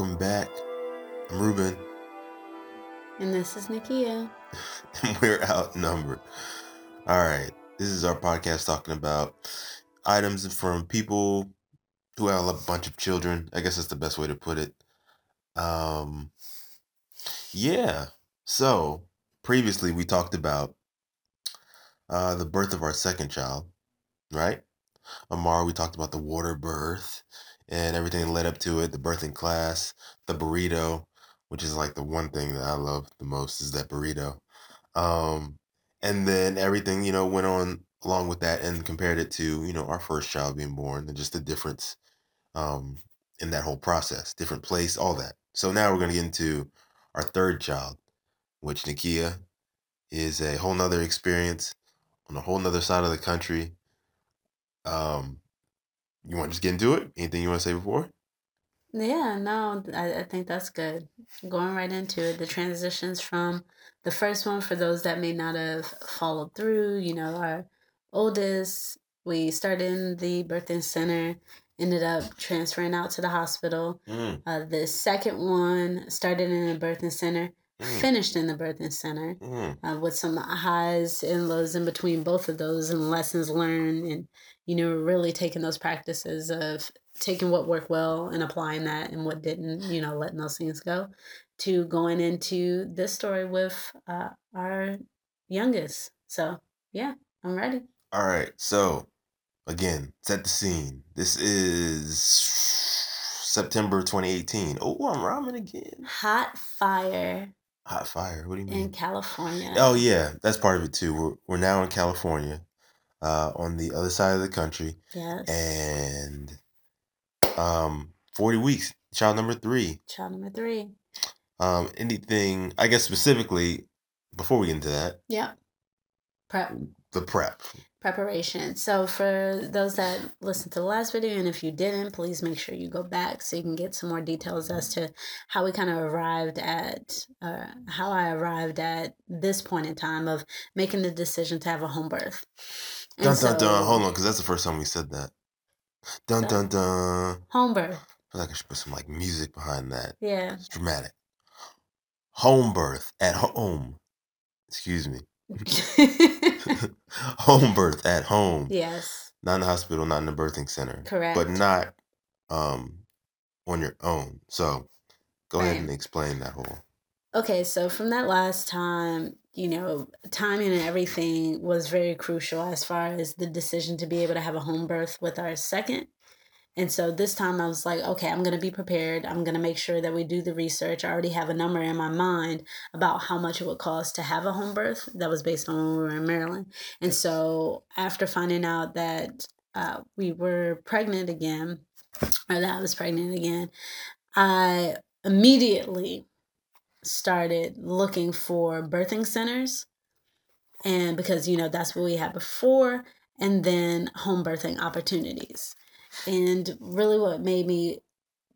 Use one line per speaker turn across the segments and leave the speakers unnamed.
welcome back. I'm Ruben,
And this is Nikia.
and we're outnumbered. All right, this is our podcast talking about items from people who have a bunch of children. I guess that's the best way to put it. Um, yeah. So previously we talked about uh, the birth of our second child, right? Amar, we talked about the water birth and everything led up to it, the birthing class, the burrito, which is like the one thing that I love the most is that burrito. Um, and then everything, you know, went on along with that and compared it to, you know, our first child being born and just the difference um, in that whole process, different place, all that. So now we're going to get into our third child, which Nikia is a whole nother experience on a whole nother side of the country. Um, you want to just get into it? Anything you want to say before?
Yeah, no, I, I think that's good. Going right into it, the transitions from the first one for those that may not have followed through, you know, our oldest, we started in the birthing center, ended up transferring out to the hospital.
Mm,
Uh, the second one started in a birthing center,
mm,
finished in the birthing center.
mm.
uh, with some highs and lows in between both of those and lessons learned and you know really taking those practices of taking what worked well and applying that and what didn't you know letting those things go to going into this story with uh, our youngest so yeah i'm ready
All right. So, again, set the scene. This is September 2018. Oh, I'm rhyming again.
hot fire
Hot fire. What do you mean?
in california
Oh, yeah. That's part of it, too. We're, we're now in California, uh, on the other side of the country.
yes
And um, 40 weeks, child number three.
child number three
Um, anything, I guess specifically, before we get into that,
yep prep
the prep.
preparation. So for those that listened to the last video, and if you didn't, please make sure you go back so you can get some more details as to how we kind of arrived at, uh, how I arrived at this point in time of making the decision to have a home birth.
Dun dun dun. Hold on, because that's the first time we said that. Dun
So-
dun dun.
Home birth.
I feel like I should put some like music behind that.
Yeah.
It's dramatic. Home birth at home. Excuse me. home birth at home.
yes.
Not in the hospital, not in the birthing center.
Correct.
But not um on your own. So go ahead and explain that whole
Okay, so from that last time, you know, timing and everything was very crucial as far as the decision to be able to have a home birth with our second. And so this time I was like, okay, I'm going to be prepared. I'm going to make sure that we do the research. I already have a number in my mind about how much it would cost to have a home birth. That was based on when we were in Maryland. And so after finding out that uh, we were pregnant again, or that I was pregnant again, I immediately started looking for birthing centers. And because you know that's what we had before and then home birthing opportunities. And really what made me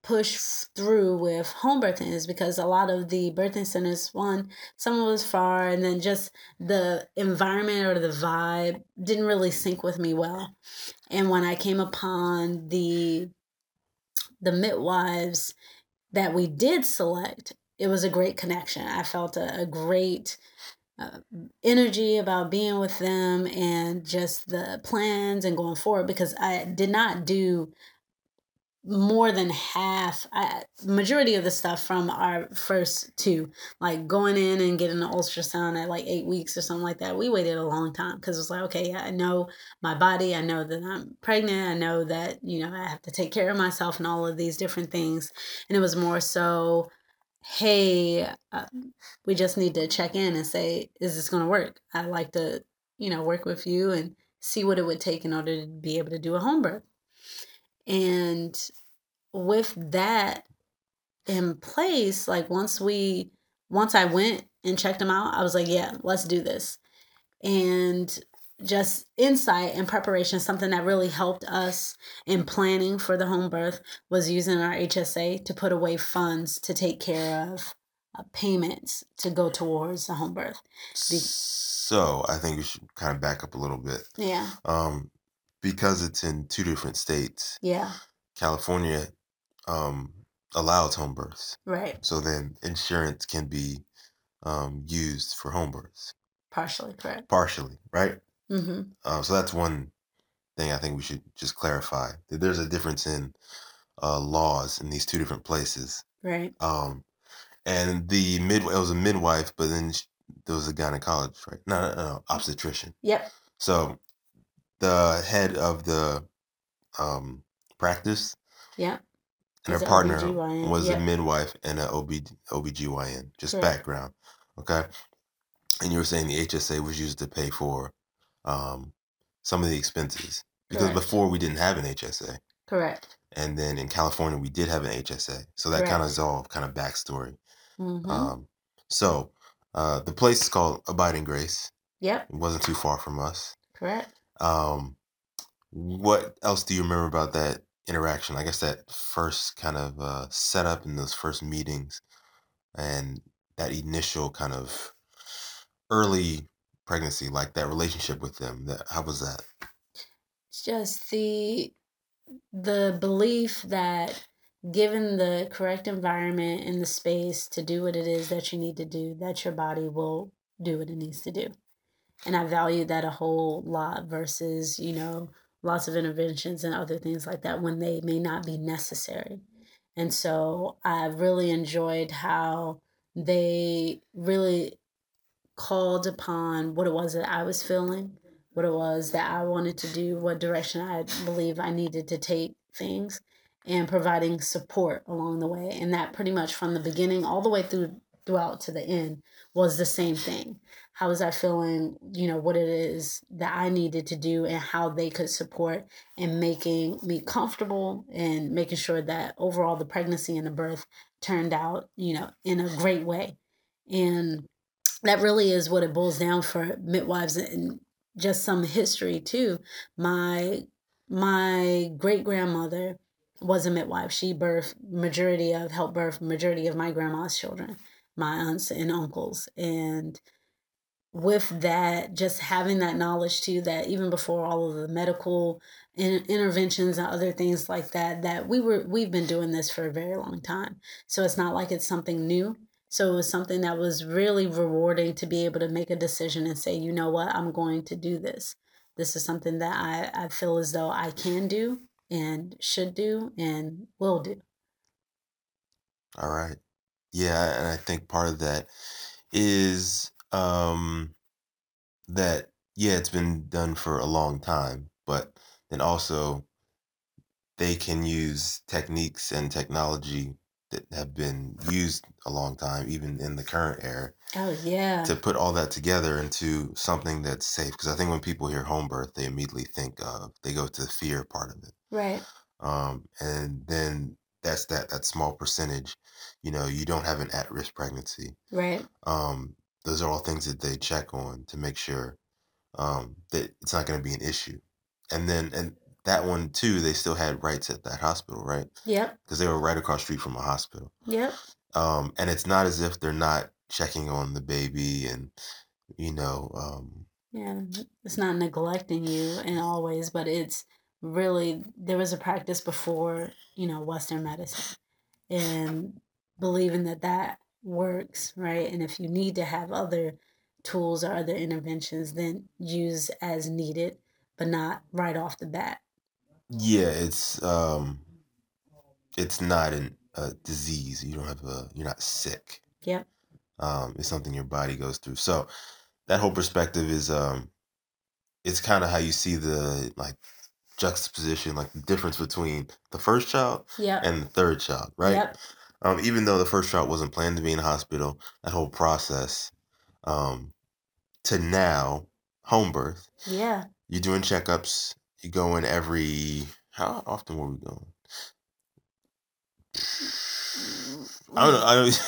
push through with home birthing is because a lot of the birthing centers one some of was far and then just the environment or the vibe didn't really sync with me well. And when i came upon the the midwives that we did select, it was a great connection. I felt a, a great uh, energy about being with them and just the plans and going forward because I did not do more than half I, majority of the stuff from our first two like going in and getting an ultrasound at like eight weeks or something like that. We waited a long time because it was like okay yeah, i know my body. I know that i'm pregnant. I know that you know i have to take care of myself and all of these different things. And it was more so hey uh, we just need to check in and say is this going to work? I'd like to you know work with you and see what it would take in order to be able to do a home birth. And with that in place like once we once i went and checked them out i was like yeah let's do this. And just insight and preparation something that really helped us in planning for the home birth was using our hsa to put away funds to take care of uh, payments to go towards the home birth Be-
So I think we should kind of back up a little bit.
yeah
Um, because it's in two different states.
yeah
California um, allows home births.
Right.
So then insurance can be um, used for home births
Partially correct.
partially, right?
Mm-hmm.
Uh, so that's one thing I think we should just clarify that there's a difference in uh, laws in these two different places.
Right.
Um, and the mid it was a midwife, but then sh there was a gynecologist, right? No, no, no, obstetrician.
Yep.
So the head of the um, practice
Yep.
and
Is
her partner
OBGYN,
was
yep.
a midwife and a OB, OBGYN, just
Correct.
background. Okay. And you were saying the HSA was used to pay for um, some of the expenses because
Correct.
before we didn't have an HSA.
Correct.
And then in California, we did have an HSA. So that kind of is all kind of backstory.
Mm-hmm.
Um, so uh, the place is called Abiding Grace.
yep.
It wasn't too far from us.
Correct.
Um, what else do you remember about that interaction? I guess that first kind of uh, setup in those first meetings and that initial kind of early pregnancy, like that relationship with them. That how was that?
Just the the belief that given the correct environment and the space to do what it is that you need to do, that your body will do what it needs to do. And I value that a whole lot versus, you know, lots of interventions and other things like that when they may not be necessary. And so I really enjoyed how they really called upon what it was that I was feeling, what it was that I wanted to do, what direction I believe I needed to take things, and providing support along the way. And that pretty much from the beginning all the way through throughout to the end was the same thing. How was I feeling, you know, what it is that I needed to do and how they could support and making me comfortable and making sure that overall the pregnancy and the birth turned out, you know, in a great way. And that really is what it boils down for midwives and just some history too. My my great grandmother was a midwife. She birthed majority of helped birth majority of my grandma's children, my aunts and uncles. And with that, just having that knowledge too, that even before all of the medical in- interventions and other things like that, that we were we've been doing this for a very long time. So it's not like it's something new. So it was something that was really rewarding to be able to make a decision and say, you know what, I'm going to do this. This is something that I, I feel as though I can do and should do and will do.
All right. Yeah, and I think part of that is um, that yeah, it's been done for a long time, but then also they can use techniques and technology that have been used a long time, even in the current era,
Oh yeah.
to put all that together into something that's safe. Because I think when people hear home birth, they immediately think of they go to the fear part of it,
Right.
um, and then that's that that small percentage. You know, you don't have an at-risk pregnancy.
Right.
Um, those are all things that they check on to make sure um, that it's not going to be an issue. And then and that one too, they still had rights at that hospital, right?
Yeah.
Because they were right across the street from a hospital.
Yeah.
Um, and it's not as if they're not checking on the baby and you know um,
Yeah. It's not neglecting you in all ways, but it's really there was a practice before, you know, Western medicine and believing that that works, right? And if you need to have other tools or other interventions, then use as needed, but not right off the bat.
Yeah, it's um, it's not an, a disease. You don't have a you're not sick.
Yeah.
Um, it's something your body goes through. So that whole perspective is um, it's kind of how you see the like juxtaposition, like the difference between the first child
Yep.
and the third child, right?
Yep.
Um, even though the first child wasn't planned to be in hospital, that whole process um, to now home birth,
Yeah.
you're doing checkups. You go in every how often were we going? I don't know. I don't,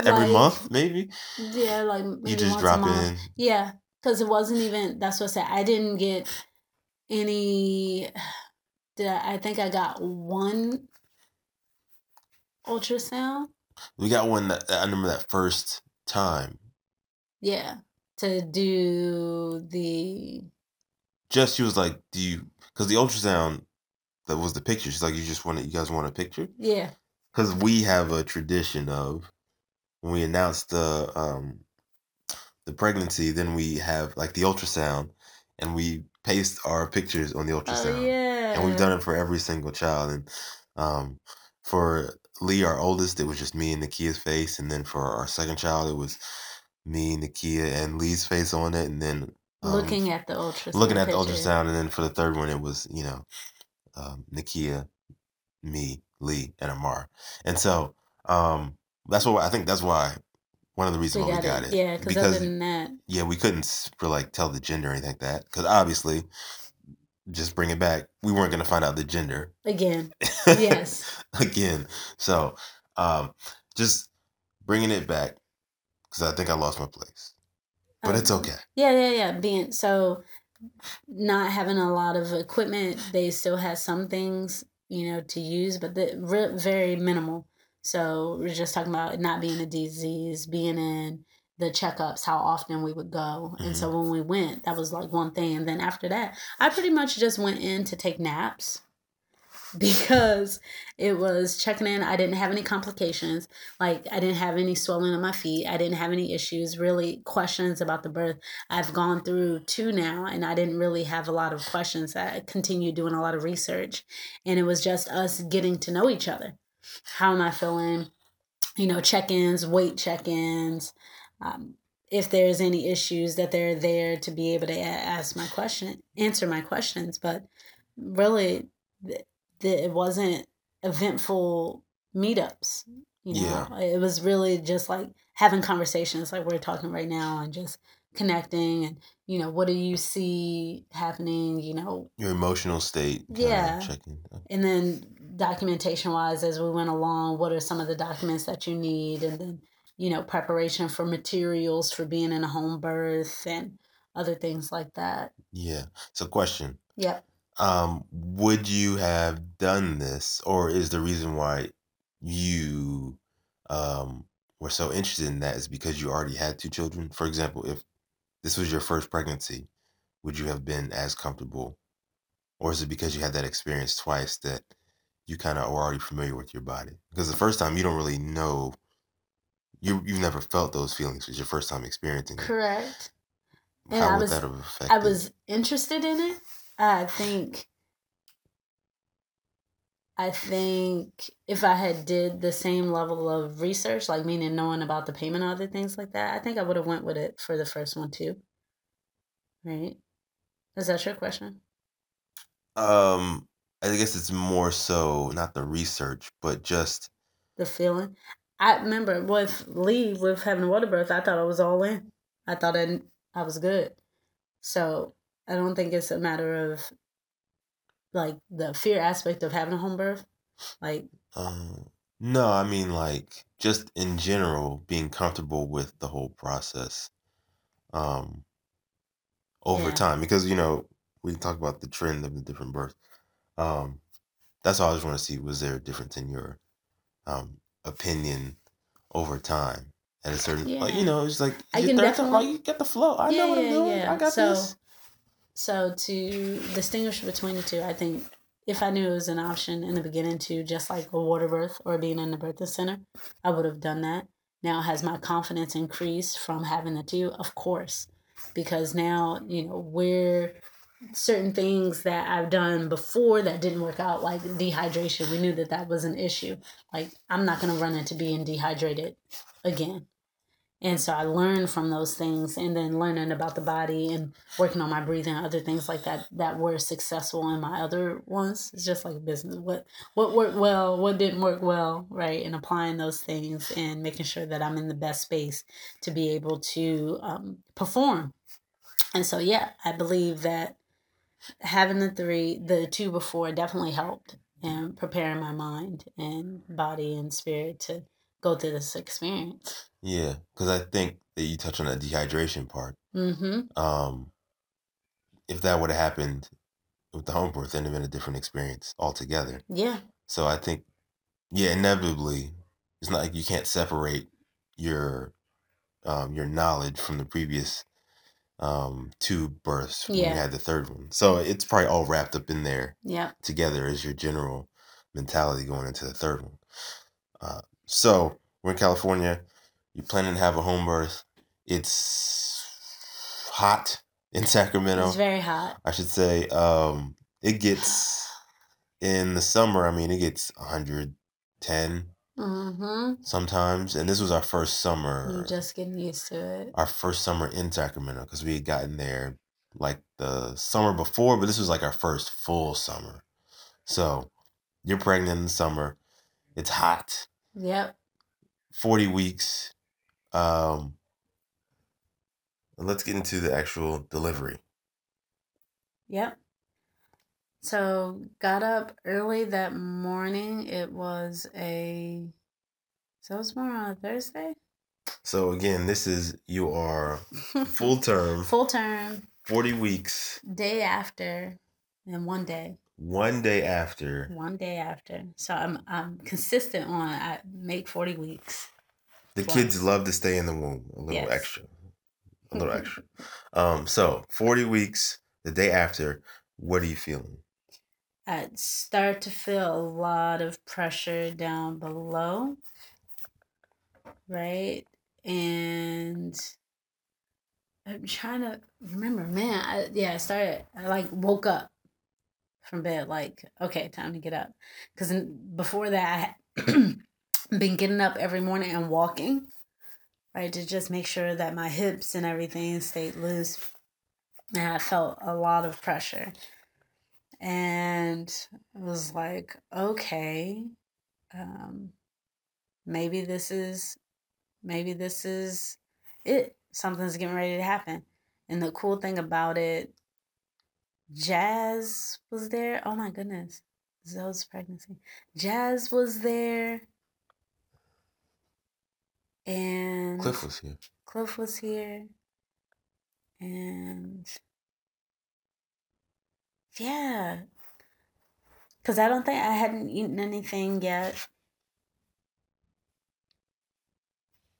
every
Like,
month maybe.
Yeah, like maybe
You just drop in.
Yeah, because it wasn't even. That's what I said. I didn't get any. Did I? I think I got one ultrasound.
We got one that I remember that first time.
Yeah, to do the.
Just she was like, "Do you?" Because the ultrasound that was the picture. She's like, "You just want to, you guys want a picture?"
Yeah,
because we have a tradition of when we announce the um the pregnancy, then we have like the ultrasound, and we paste our pictures on the
Oh
ultrasound,
yeah.
and we've done it for every single child. And um, for Lee, our oldest, it was just me and Nakia's face, and then for our second child, it was me, Nakia, and Lee's face on it, and then
looking at the ultrasound.
looking at the
picture.
ultrasound, and then for the third one, it was you know, um, Nakia, me, Lee, and Amar, and so um, that's what I think. That's why one of the
We
reasons why we
got
got
it.
it.
Yeah, because other than that,
yeah, we couldn't for like tell the gender or anything like that because obviously, just bring it back. We weren't gonna find out the gender
again, yes.
again. So, um, just bringing it back because I think I lost my place, but it's
Um,
okay.
Yeah, yeah, yeah. Being so not having a lot of equipment, they still had some things, you know, to use, but the very minimal. So we're just talking about not being a disease, being in the checkups, how often we would go. And so when we went, that was like one thing. And then after that, I pretty much just went in to take naps because it was checking in. I didn't have any complications. Like I didn't have any swelling on my feet. I didn't have any issues, really questions about the birth. I've gone through two now and I didn't really have a lot of questions. I continued doing a lot of research and it was just us getting to know each other. How am I feeling? You know, check ins, weight check ins. Um, if there's any issues that they're there to be able to ask my question, answer my questions. But really, th- th- it wasn't eventful meetups. You know, it was really just like having conversations like we're talking right now and just connecting and you know what do you see happening you know
Your emotional state.
Yeah.
Checking.
and then documentation wise as we went along what are some of the documents that you need and then you know preparation for materials for being in a home birth and other things like that
Yeah. So, question.
yep
Um, would you have done this, or is the reason why you um were so interested in that is because you already had two children? For example, if this was your first pregnancy, would you have been as comfortable, or is it because you had that experience twice that you kind of are already familiar with your body? Because the first time you don't really know, you you've never felt those feelings. It's your first time experiencing it.
correct and
How
I
would
was-
that have affected?
i was interested in it i think i think if i had did the same level of research like meaning knowing about the payment and other things like that i think i would have went with it for the first one too right is that your question
Um, I guess it's more so not the research, but just
the feeling. I remember with Lee with having a water birth, I thought I was all in. I thought I, I was good. So I don't think it's a matter of like the fear aspect of having a home birth. Like
um, no, I mean like just in general being comfortable with the whole process, um, over
Yeah.
time because you know we can talk about the trend of the different births. Um, that's all I just want to see was there a difference in your um opinion over time at a certain like you know it's like
I can
time, like you get the flow. I
Yeah,
know what
yeah,
I'm doing.
yeah.
I got
So-
this.
So to distinguish between the two, I think if I knew it was an option in the beginning to just like a water birth or being in the birthing center, I would have done that. Now has my confidence increased from having the two? Of course. Because now, you know, we're certain things that I've done before that didn't work out, like dehydration. We knew that that was an issue. Like, I'm not going to run into being dehydrated again. And so I learned from those things and then learning about the body and working on my breathing other things like that that were successful in my other ones. It's just like business. What what worked well, what didn't work well, right? And applying those things and making sure that I'm in the best space to be able to um, perform. And so yeah, I believe that having the three, the two before definitely helped and preparing my mind and body and spirit to go through this experience.
Yeah, because I think that you touch on that dehydration part.
Mm-hmm.
Um, if that would have happened with the home birth, then it'd been a different experience altogether.
Yeah.
So I think, yeah, inevitably, it's not like you can't separate your um, your knowledge from the previous um, two births when
Yeah.
you had the third one. So it's probably all wrapped up in there
Yeah.
together as your general mentality going into the third one. Uh, so we're in California. You're planning to have a home birth. It's hot in Sacramento.
It's very hot.
I should say. Um, it gets in the summer. I mean, it gets 110
Mm-hmm.
sometimes, and this was our first summer.
You're just getting used to it.
our first summer in Sacramento because we had gotten there like the summer before, but this was like our first full summer. So you're pregnant in the summer. It's hot.
Yep.
40 weeks. Um let's get into the actual delivery.
Yep. So got up early that morning. It was a so it was more on a Thursday.
So again, this is you are full term,
Full term,
40 weeks,
day after, and one day.
one day after.
One day after. So I'm I'm consistent on I make forty weeks.
The kids love to stay in the womb. A little
Yes.
extra. A little extra. Um, so 40 weeks, the day after, what are you feeling?
I start to feel a lot of pressure down below. Right? And I'm trying to remember, man. I, yeah, I started, I like woke up from bed, like, okay, time to get up. Because before that, I been getting up every morning and walking, right, to just make sure that my hips and everything stayed loose. And I felt a lot of pressure. And I was like, okay, um, maybe this is, maybe this is it. Something's getting ready to happen. And the cool thing about it, Jazz was there. Oh my goodness. Zoe's pregnancy. Jazz was there. And
Cliff was here.
Cliff was here. And yeah. Cause I don't think I hadn't eaten anything yet.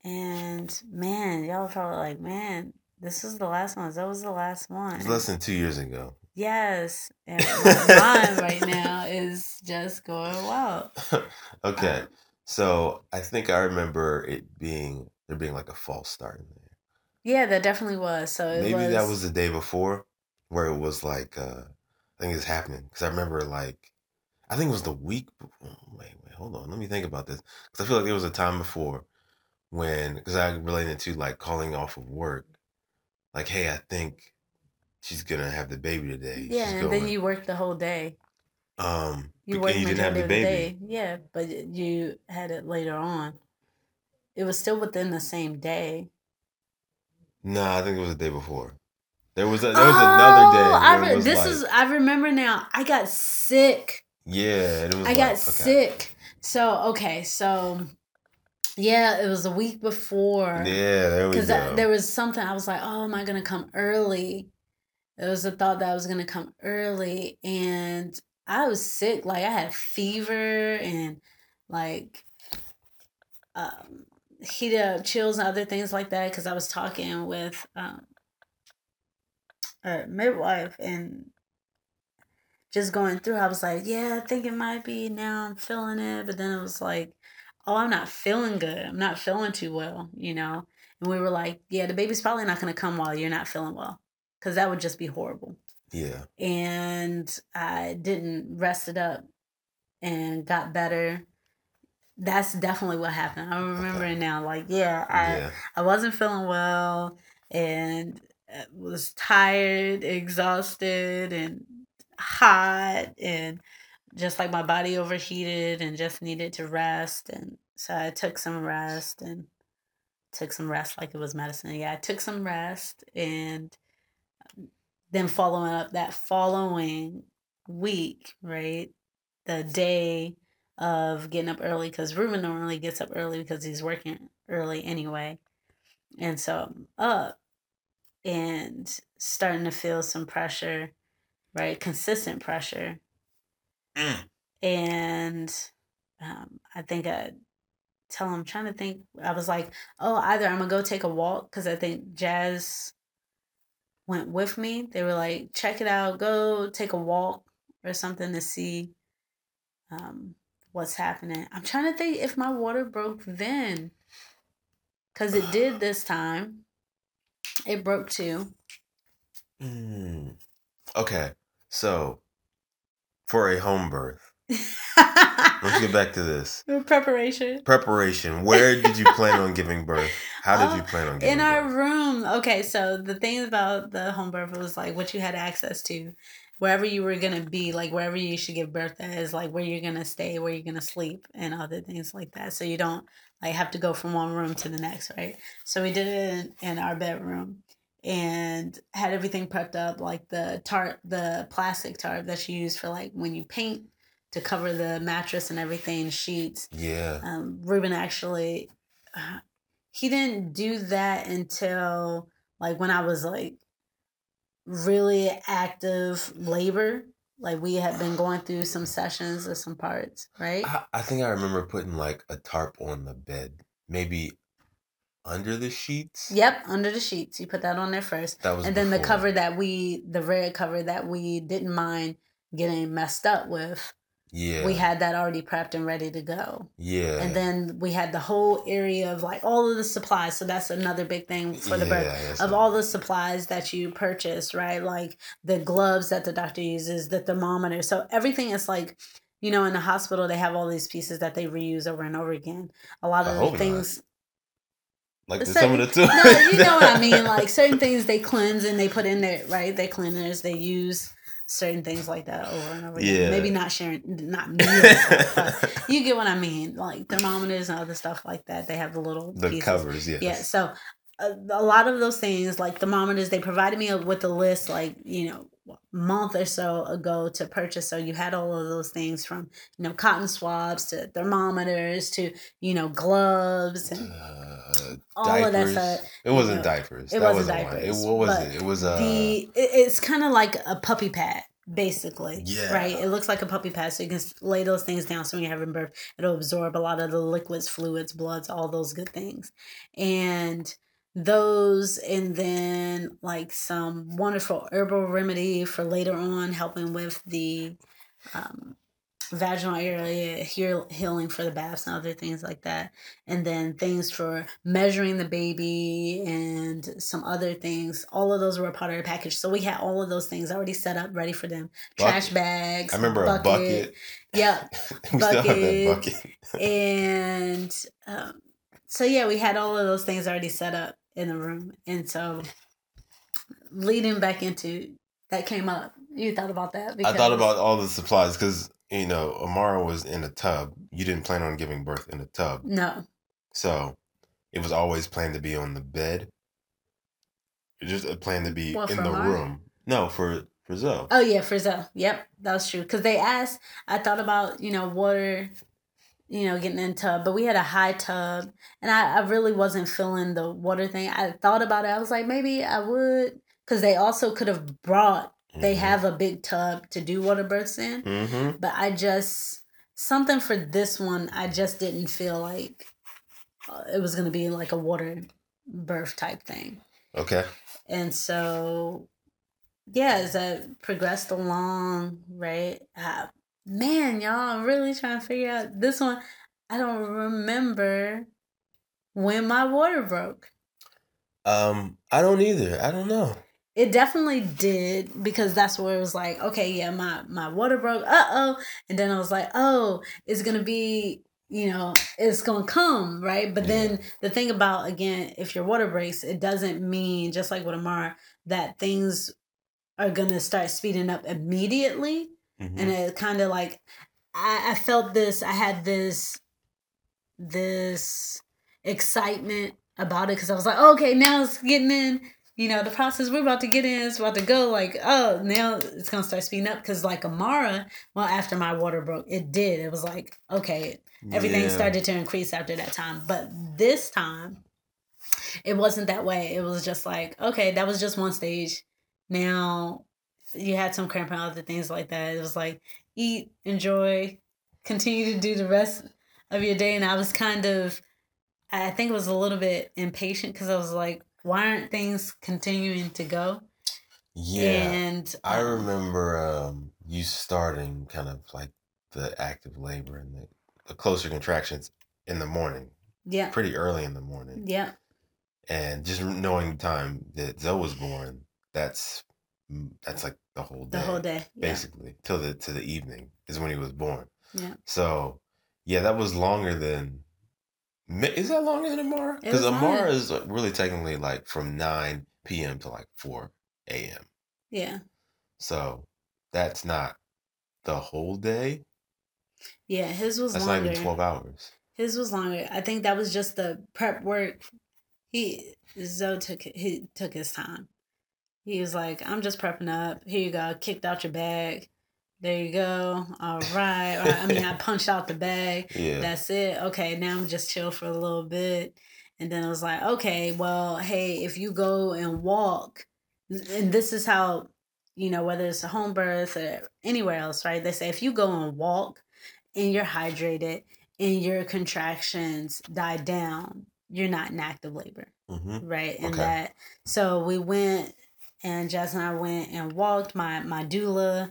And man, y'all probably like, man, this is the last one. That was the last one.
It's less than two years ago.
Yes. And mine right now is just going wild.
okay.
Um,
So I think I remember it being there being like a false start in there.
yeah, that definitely was. So it
Maybe
was,
that was the day before where it was like uh I think it's happening because I remember like I think it was the week. be- oh, Wait, wait, hold on. Let me think about this because I feel like there was a time before when because I related to like calling off of work, like, hey, I think she's gonna have the baby today.
Yeah,
She's
and then you worked the whole day.
Um
You
and you didn't have the baby.
day. Yeah, but you had it later on. It was still within the same day.
No, I think it was the day before. There was a, there was another day.
Oh, I re- this
like,
is I remember now. I got sick.
yeah, it was
I
like,
got
okay.
sick. So okay, so yeah, it was a week before.
Yeah, there we go.
Because there was something I was like, oh, am I gonna come early? It was a thought that I was gonna come early, and I was sick. Like I had fever and like um, heated up chills and other things like that. Because I was talking with um, a midwife and just going through. I was like, yeah, I think it might be now. I'm feeling it, but then it was like, oh, I'm not feeling good. I'm not feeling too well, you know. And we were like, yeah, the baby's probably not gonna come while you're not feeling well, because that would just be horrible
yeah,
and I didn't rest it up and got better. That's definitely what happened. I remember
Okay.
it now. Like, yeah, I
yeah,
I wasn't feeling well and uh, was tired, exhausted, and hot, and just like my body overheated and just needed to rest. And so I took some rest and took some rest like it was medicine. Yeah, I took some rest and then following up that following week, right? The day of getting up early because Ruben normally gets up early because he's working early anyway. And so I'm up and starting to feel some pressure, right? Consistent pressure.
Mm.
And um, I think I tell him, trying to think, I was like, oh, either I'm going to go take a walk because I think Jazz went with me. They were like, check it out, go take a walk or something to see um, what's happening. I'm trying to think if my water broke then. Cause it did this time. It broke too.
Mm. Okay, so for a home birth, let's get back to this
Preparation.
preparation. Where did you plan on giving birth? How did
Oh,
you plan on giving
in our
birth?
room. Okay, so the thing about the home birth was like what you had access to, wherever you were gonna be, like wherever you should give birth at is like where you're gonna stay, where you're gonna sleep, and other things like that. So you don't like have to go from one room to the next, right? So we did it in, in our bedroom and had everything prepped up, like the tarp, the plastic tarp that you use for like when you paint to cover the mattress and everything, sheets
Yeah.
um, Ruben actually uh, he didn't do that until like when I was like really active labor. Like we had been going through some sessions of some parts, right?
I, I think I remember putting like a tarp on the bed, maybe under the sheets.
Yep, under the sheets. You put that on there first.
That was
And then the cover that we the red cover that we didn't mind getting messed up with,
Yeah.
we had that already prepped and ready to go.
Yeah.
And then we had the whole area of like all of the supplies. So that's another big thing for the birth.
Yeah, that's
of all the supplies that you purchase, right? Like the gloves that the doctor uses, the thermometer. So everything is like, you know, in the hospital they have all these pieces that they reuse over and over again. A lot of
hope
the
not.
things
like the,
certain-
some of the two.
No, you know what I mean. Like certain things they cleanse and they put in there, right? They cleaners, they use certain things like that over and over again.
Yeah.
Maybe not sharing not me, you get what I mean. Like thermometers and other stuff like that. They have the little
the
pieces.
covers, yes.
Yeah, so a, a lot of those things, like thermometers, they provided me with a list, like you know, month or so ago to purchase. So you had all of those things from you know cotton swabs to thermometers to you know gloves and
Uh,
all of that
diapers.
stuff.
It wasn't
know,
diapers.
it
That
wasn't
wasn't one. It,
diapers,
what was it? It was uh,
the it, it's kind of like a puppy pad basically
Yeah.
right it looks like a puppy pad so you can lay those things down so when you're having birth it'll absorb a lot of the liquids fluids bloods all those good things and those and then like some wonderful herbal remedy for later on helping with the um, vaginal area heal, healing for the baths and other things like that. And then things for measuring the baby and some other things. All of those were a part of the package. So we had all of those things already set up ready for them. Trash bags
I remember a bucket.
yeah
we still have that
Bucket.
bucket.
and um, so yeah we had all of those things already set up in the room and so leading back into that came up you thought about that
I thought about all the supplies because you know Amara was in a tub. You didn't plan on giving birth in a tub,
no
so it was always planned to be on the bed. Just uh, a plan to be
What,
in the
Amara?
room. No, for for Zoe.
Oh yeah, for Zell. Yep, that was true. Because they asked, I thought about you know water, you know getting in tub, but we had a high tub, and I, I really wasn't feeling the water thing. I thought about it. I was like, maybe I would, because they also could have brought. They have a big tub to do water births in,
Mm-hmm.
but I just something for this one. I just didn't feel like uh, it was gonna be like a water birth type thing.
Okay.
And so, yeah, as I progressed along, right? Uh, man, y'all, I'm really trying to figure out this one. I don't remember when my water broke.
Um, I don't either. I don't know.
It definitely did because that's where it was like, okay, yeah, my my water broke. Uh oh, and then I was like, oh, it's gonna be, you know, it's gonna come, right? But then the thing about again, if your water breaks, it doesn't mean just like with Amara that things are gonna start speeding up immediately.
Mhm.
And it kind of like I, I felt this. I had this this excitement about it because I was like, okay, now it's getting in. You know, the process we're about to get in is about to go. Like, oh, now it's gonna start speeding up because like Amara, well, after my water broke, it did. It was like, okay, everything
Yeah.
started to increase after that time. But this time, it wasn't that way. It was just like, okay, that was just one stage. Now you had some cramp and other things like that. It was like eat, enjoy, continue to do the rest of your day. And I was kind of, I think, it was a little bit impatient because I was like, why aren't things continuing to go?
Yeah.
And
I
um,
remember um, you starting kind of like the active labor and the the closer contractions in the morning,
Yeah.
pretty early in the morning.
Yeah.
And just knowing the time that Zoe was born, that's that's like the whole day.
The whole day. Yeah.
basically till the to the evening is when he was born.
Yeah.
So yeah, that was longer than. Is that longer than Amara? Because Amara
longer.
is uh, really technically like from nine p.m. to like four a.m.
Yeah.
So that's not the whole day.
Yeah. His was
That's
longer.
not even twelve hours.
His was longer. I think that was just the prep work. He Zoe took he took his time. He was like, "I'm just prepping up. Here you go. Kicked out your bag. There you go. All right. Or, I mean, I punched out the bag.
Yeah.
That's it. Okay. Now I'm just chill for a little bit." And then I was like, "Okay, well, hey, if you go and walk, and this is how." You know, whether it's a home birth or anywhere else, right? They say if you go and walk and you're hydrated and your contractions die down, you're not in active labor,
hmm
right? And
Okay.
that so we went and Jess and I went and walked. My my doula,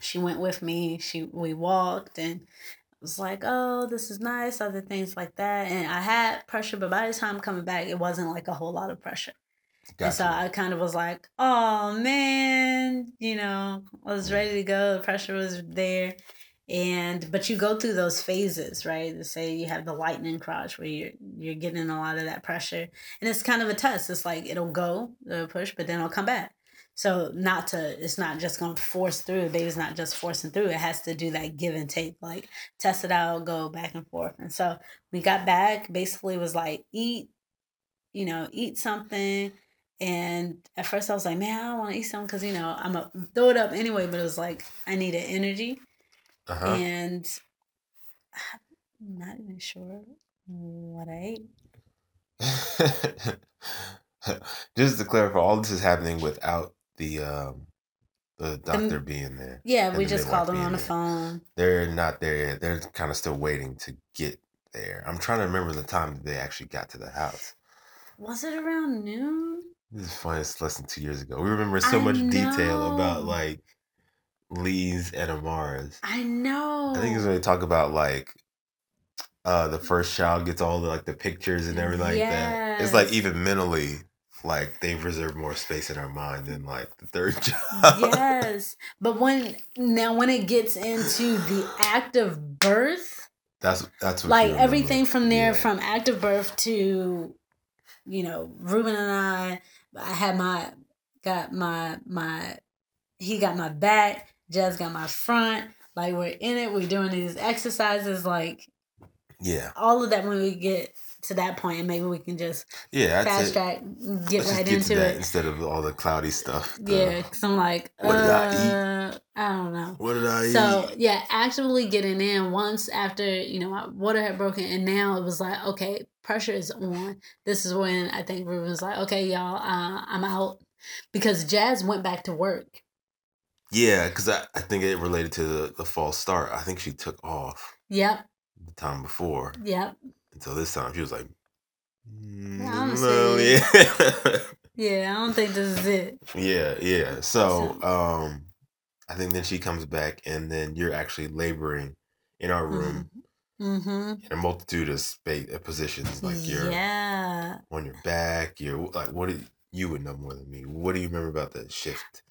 she went with me. She we walked and it was like, oh, this is nice, other things like that. And I had pressure, but by the time coming back, it wasn't like a whole lot of pressure. And so I kind of was like, oh man, you know, I was ready to go. The pressure was there. And but you go through those phases, right? To say you have the lightning crotch where you're you're getting a lot of that pressure. And it's kind of a test. It's like it'll go, it'll push, but then it'll come back. So not to it's not just gonna force through. The baby's not just forcing through. It has to do that give and take, like test it out, go back and forth. And so we got back, basically was like eat, you know, eat something. And at first I was like, man, I want to eat something because, you know, I'm going to throw it up anyway. But it was like, I need needed energy.
Uh huh.
And I'm not even sure what I ate.
Just to clarify, all this is happening without the um the doctor being there.
Yeah, we
the
just called them on the
there.
phone.
They're not there yet. They're kind of still waiting to get there. I'm trying to remember the time that they actually got to the house.
Was it around noon?
This is funny. It's less than two years ago. We remember so
I
much detail about like Lee's and Amara's.
I know.
I think it's when they talk about like uh the first child gets all the like the pictures and everything like that. It's like even mentally, like they've reserved more space in our mind than like the third child.
yes. But when, now when it gets into the act of birth,
That's that's what
like everything from there
Yeah.
from of birth to you know ruben and i i had my got my my he got my back jazz got my front like we're in it we're doing these exercises like
Yeah.
all of that when we get to that point and maybe we can just
Yeah,
fast track get right
get
into
to that
it
instead of all the cloudy stuff. the-
yeah because i'm like
What did I eat?
uh, I don't know
What did I
so
eat?
So yeah, actively getting in once after you know my water had broken, and now it was like okay, pressure is on. This is when I think Ruben was like, okay, y'all, uh, I'm out because Jazz went back to work.
Yeah, because I, I think it related to the, the false start. I think she took off
Yep,
the time before.
yep,
Until this time, she was like, mm, no, yeah.
yeah. I don't think this is it.
yeah, yeah. So, um, I think then she comes back, and then you're actually laboring in our room
Mm-hmm.
in a multitude of space of positions. Like you're
yeah.
on your back. You're like, what? Do, you, you would know more than me. What do you remember about that shift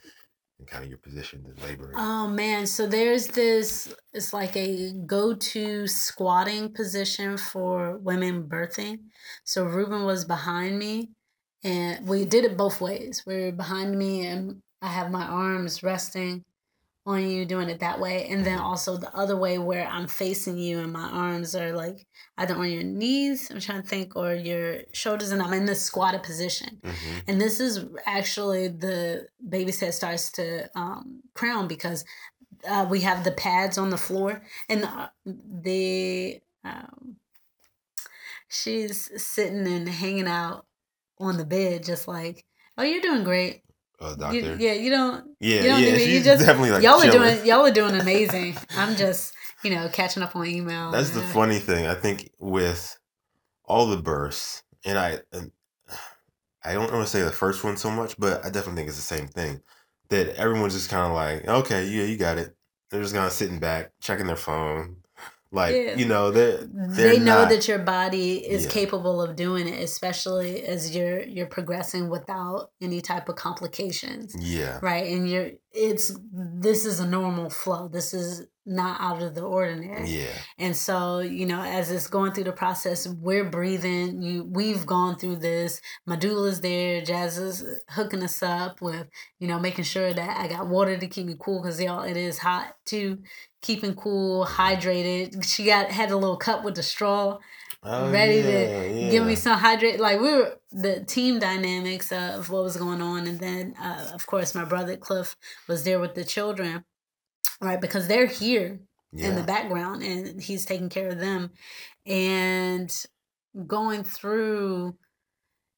and kind of your position in laboring?
Oh man, so there's this it's like a go-to squatting position for women birthing. So Ruben was behind me and we did it both ways. We were behind me and I have my arms resting on you doing it that way and then
Mhm.
also the other way where I'm facing you and my arms are like either on your knees, I'm trying to think, or your shoulders and I'm in this squatted position.
hmm
And this is actually the baby's head starts to um, crown because uh, we have the pads on the floor and the, the um, she's sitting and hanging out on the bed just like, oh, you're doing great.
Uh,
You- yeah, you don't.
Yeah,
you don't
yeah.
me. You just
definitely like
y'all are doing y'all are doing amazing. I'm just you know catching up on email.
That's the funny thing. I think with all the bursts, and I, and I don't want to say the first one so much, but I definitely think it's the same thing. That everyone's just kind of like, okay, yeah, you got it. They're just kind of sitting back, checking their phone, Like
Yeah.
you know, they're, they're
they know
not-
that your body is
Yeah.
capable of doing it, especially as you're you're progressing without any type of complications.
Yeah.
Right. And you're it's this is a normal flow. This is not out of the ordinary.
Yeah.
And so, you know, as it's going through the process, we're breathing. You, we've gone through this. Medulla's there. Jazz is hooking us up with, you know, making sure that I got water to keep me cool because y'all, it is hot too. Keeping cool, hydrated. She got had a little cup with the straw,
Oh,
ready
yeah,
to
yeah.
give me some hydrate. Like we were the team dynamics of what was going on, and then uh, of course my brother Cliff was there with the children, right? Because they're here in the background and he's taking care of them and going through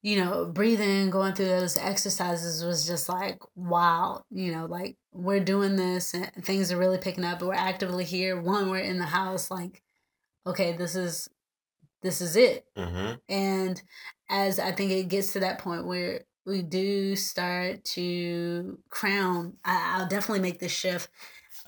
you know breathing going through those exercises was just like wow you know like we're doing this and things are really picking up we're actively here one we're in the house like okay this is this is it
Mm-hmm.
and as I think it gets to that point where we do start to crown, I, I'll definitely make this shift.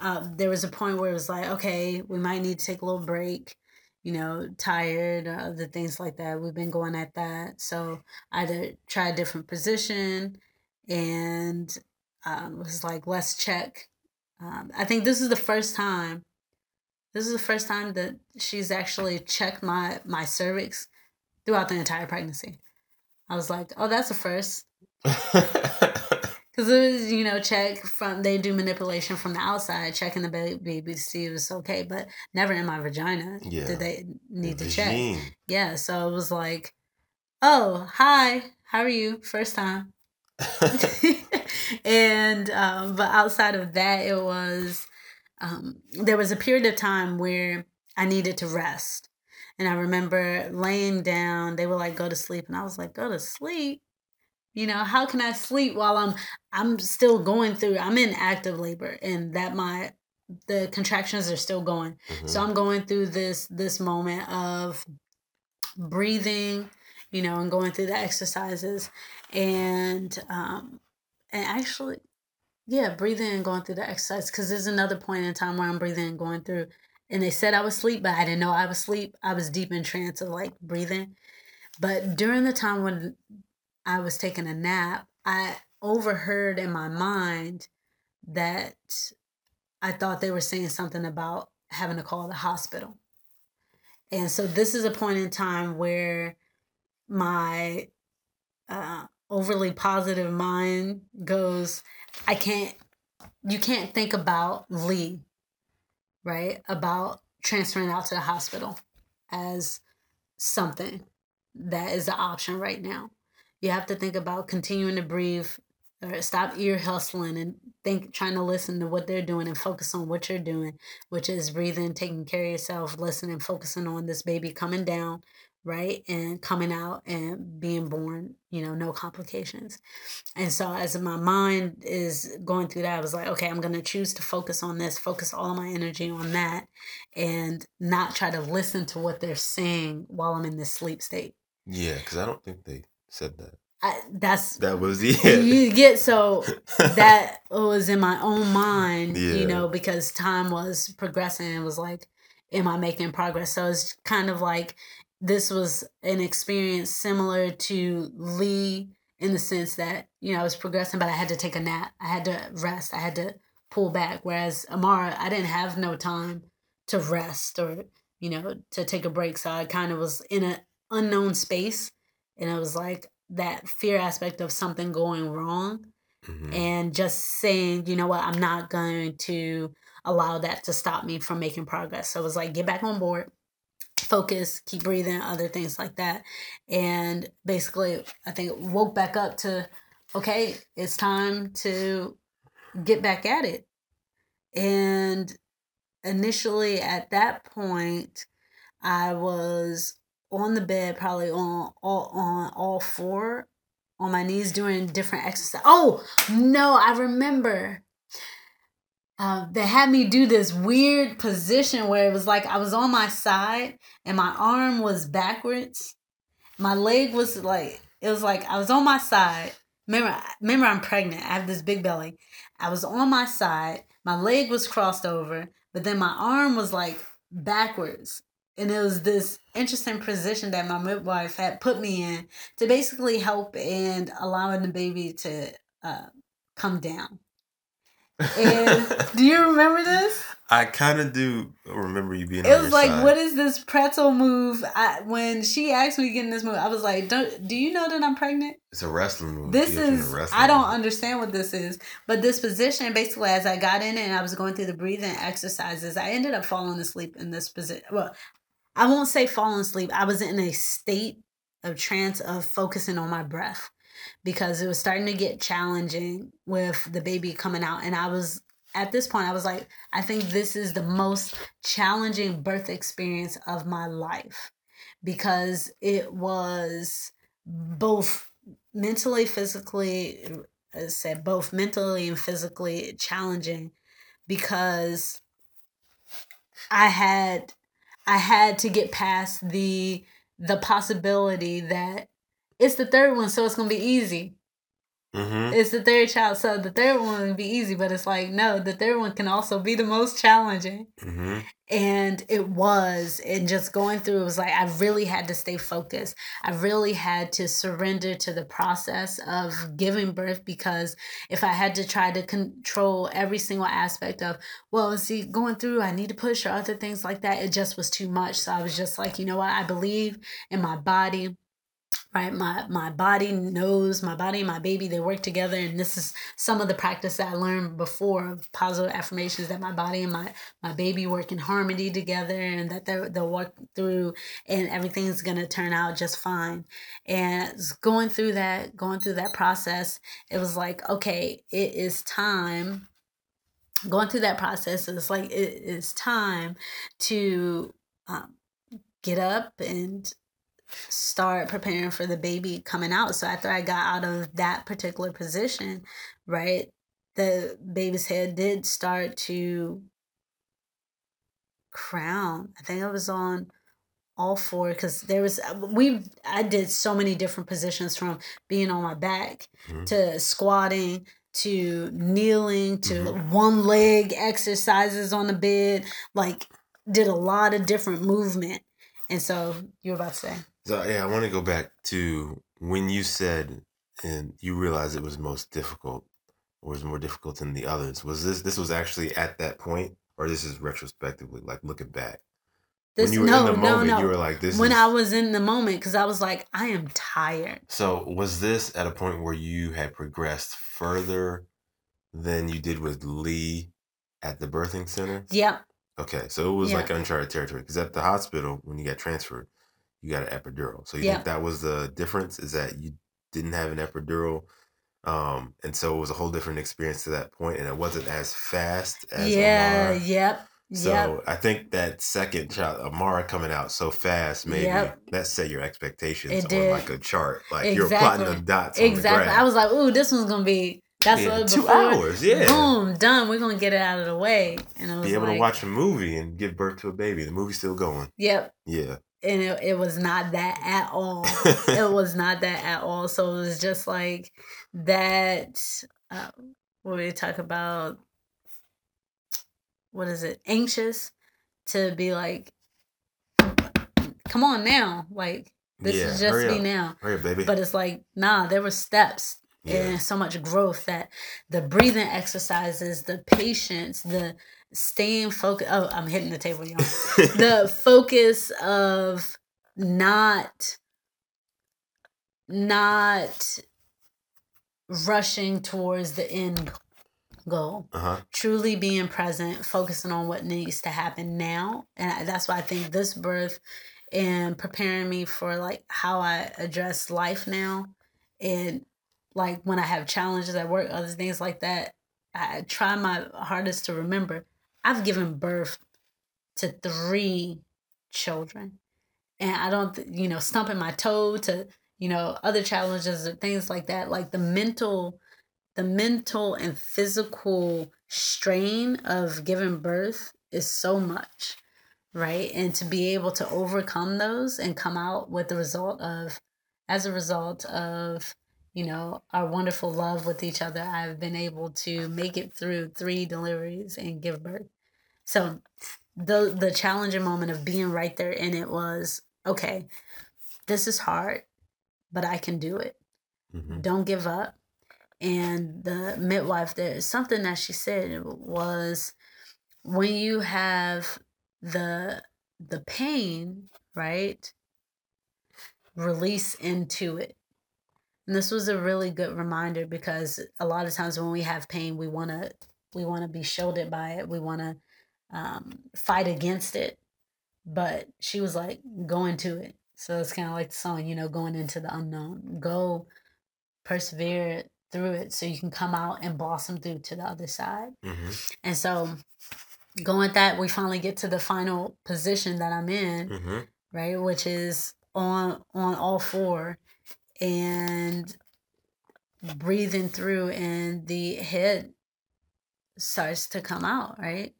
Uh, there was a point where it was like, okay, we might need to take a little break, you know, tired, uh, the things like that. We've been going at that. So either try a different position and um, was like, let's check. Um, I think this is the first time. This is the first time that she's actually checked my my cervix throughout the entire pregnancy. I was like, oh, that's a first. Because it was, you know, check from, they do manipulation from the outside, checking the baby to see if it's okay, but never in my vagina
Yeah.
did they need to check. Yeah, so it was like, oh, hi, how are you? First time. and, um, but outside of that, it was, um, there was a period of time where I needed to rest. And I remember laying down, they were like, go to sleep. And I was like, go to sleep? You know, how can I sleep while I'm I'm still going through I'm in active labor and that my the contractions are still going.
Mhm.
So I'm going through this this moment of breathing, you know, and going through the exercises and um and actually yeah, breathing and going through the exercise because there's another point in time where I'm breathing and going through and they said I was asleep, but I didn't know I was asleep. I was deep in trance of like breathing. But during the time when I was taking a nap, I overheard in my mind that I thought they were saying something about having to call the hospital. And so this is a point in time where my uh, overly positive mind goes, I can't, you can't think about Lee, right? About transferring out to the hospital as something that is the option right now. You have to think about continuing to breathe or stop ear hustling and think trying to listen to what they're doing and focus on what you're doing, which is breathing, taking care of yourself, listening, focusing on this baby coming down, right? And coming out and being born, you know, no complications. And so as my mind is going through that, I was like, okay, I'm gonna choose to focus on this, focus all of my energy on that, and not try to listen to what they're saying while I'm in this sleep state.
Yeah, because I don't think they said that.
I, that's
That was yeah.
you get so that was in my own mind,
Yeah.
you know, because time was progressing and was like, am I making progress? So it's kind of like this was an experience similar to Lee in the sense that, you know, I was progressing, but I had to take a nap. I had to rest. I had to pull back. Whereas Amara, I didn't have no time to rest or, you know, to take a break. So I kind of was in an unknown space. And I was like that fear aspect of something going wrong
Mhm.
and just saying, you know what, I'm not going to allow that to stop me from making progress. So it was like, get back on board, focus, keep breathing, other things like that. And basically, I think it woke back up to, okay, it's time to get back at it. And initially, at that point, I was on the bed, probably on all on all four on my knees doing different exercise. Oh no, I remember. Uh, they had me do this weird position where it was like I was on my side and my arm was backwards. My leg was like it was like I was on my side. Remember, remember I'm pregnant. I have this big belly. I was on my side. My leg was crossed over, but then my arm was like backwards. And it was this interesting position that my midwife had put me in to basically help and allowing the baby to uh, come down. And do you remember this?
I kind of do remember you being.
It was like, side. what is this pretzel move? I, when she asked me to get in this move, I was like, "Don't do you know that I'm pregnant?"
It's a wrestling move.
This is I don't move. understand what this is, but this position basically, as I got in it and I was going through the breathing exercises, I ended up falling asleep in this position. Well, I won't say falling asleep. I was in a state of trance of focusing on my breath because it was starting to get challenging with the baby coming out, and I was at this point, I was like, I think this is the most challenging birth experience of my life because it was both mentally, physically, I said both mentally and physically challenging because I had I had to get past the the possibility that it's the third one, so it's gonna be easy. Mm-hmm. It's the third child, so the third one would be easy, but it's like no, the third one can also be the most challenging. Mm-hmm. And it was, and just going through it was like I really had to stay focused. I really had to surrender to the process of giving birth because if I had to try to control every single aspect of, well, see, going through, I need to push or other things like that, it just was too much. So I was just like, you know what, I believe in my body right? My my body knows my body and my baby they work together. And this is some of the practice that i learned before of positive affirmations that my body and my my baby work in harmony together and that they'll, they'll work through and everything's to turn out just fine. And going through that going through that process it was like okay it is time going through that process it's like it is time to um, get up and start preparing for the baby coming out. So after I got out of that particular position, right, the baby's head did start to crown. I think I was on all four because there was we I did so many different positions from being on my back mm-hmm. to squatting to kneeling to mm-hmm. one leg exercises on the bed like did a lot of different movement and so you were about to say
so yeah, I want to go back to when you said and you realized it was most difficult or was more difficult than the others. Was this this was actually at that point, or this is retrospectively, like looking back?
This, when you were no, in the moment, no, no. you were like, "This." When is... I was in the moment, because I was like, "I am tired."
So was this at a point where you had progressed further than you did with Lee at the birthing center?
Yeah.
Okay, so it was like uncharted territory because at the hospital when you got transferred, you got an epidural. So you yeah. think that was the difference? Is that you didn't have an epidural, um, and so it was a whole different experience to that point, and it wasn't as fast as
yeah, Amara. yep.
So yep. I think that second child, Amara coming out so fast, maybe yep. that set your expectations it on did. like a chart. Like exactly. you're plotting the dots. exactly.
I was like, ooh, this one's gonna be that's
yeah, what two before, hours. Yeah,
boom, done. We're gonna get it out of the way,
and it was be able like, to watch a movie and give birth to a baby. The movie's still going.
Yep.
Yeah
and it, it was not that at all it was not that at all so it was just like that uh, when we talk about what is it anxious to be like come on now like this yeah, is just me
up.
now
hurry up, baby.
but it's like nah there were steps yeah. and so much growth that the breathing exercises the patience the staying focused. Oh, I'm hitting the table, y'all. the focus of not not rushing towards the end goal. Uh-huh. Truly being present, focusing on what needs to happen now, and that's why I think this birth and preparing me for like how I address life now, and like when I have challenges at work, other things like that. I try my hardest to remember I've given birth to three children. And I don't, you know, stumping my toe to, you know, other challenges or things like that. Like the mental, the mental and physical strain of giving birth is so much, right? And to be able to overcome those and come out with the result of, as a result of, you know, our wonderful love with each other, I've been able to make it through three deliveries and give birth. So the the challenging moment of being right there in it was okay. This is hard, but I can do it.
Mhm.
Don't give up. And the midwife, there something that she said was when you have the the pain, right? Release into it. And this was a really good reminder because a lot of times when we have pain, we want to we want to be shielded by it. We want to um, fight against it. But she was like, go into it. So it's kind of like the song, you know, going into the unknown. Go persevere through it so you can come out and blossom through to the other side.
Mhm.
And so going with that, we finally get to the final position that I'm in,
Mhm.
right? Which is on on all four and breathing through and the head starts to come out, right?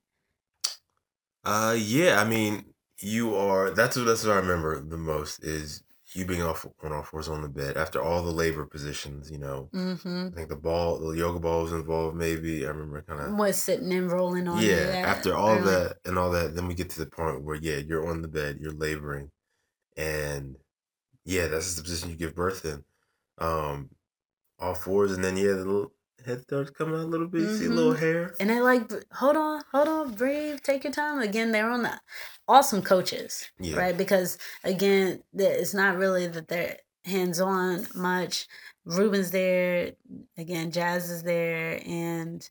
Uh, yeah. I mean, you are. That's what that's what I remember the most is you being off on all fours on the bed after all the labor positions. You know,
Mm-hmm.
I think the ball, the yoga ball was involved. Maybe I remember kind of.
Was sitting and rolling on
Yeah. After all
early.
that and all that, then we get to the point where yeah, you're on the bed, you're laboring, and yeah, that's the position you give birth in. Um, all fours, and then yeah, the little head starts coming out a little bit. You see a little
Mhm.
hair.
And they're like, hold on, hold on, breathe, take your time. Again, they're on the awesome coaches,
Yeah.
right? Because again, it's not really that they're hands on much. Ruben's there, again, Jazz is there, and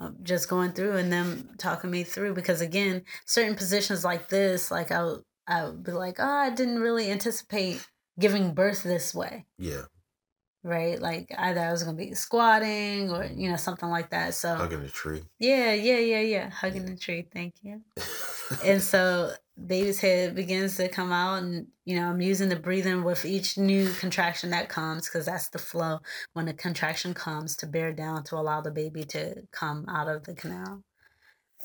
uh, just going through and them talking me through. Because again, certain positions like this, like I, I would be like, oh, I didn't really anticipate giving birth this way
Yeah.
Right? Like either I was gonna be squatting or you know something like that. So
Hugging a tree.
yeah, yeah, yeah, yeah, hugging the tree. Thank you. And so baby's head begins to come out, and you know I'm using the breathing with each new contraction that comes because that's the flow. When the contraction comes, to bear down to allow the baby to come out of the canal.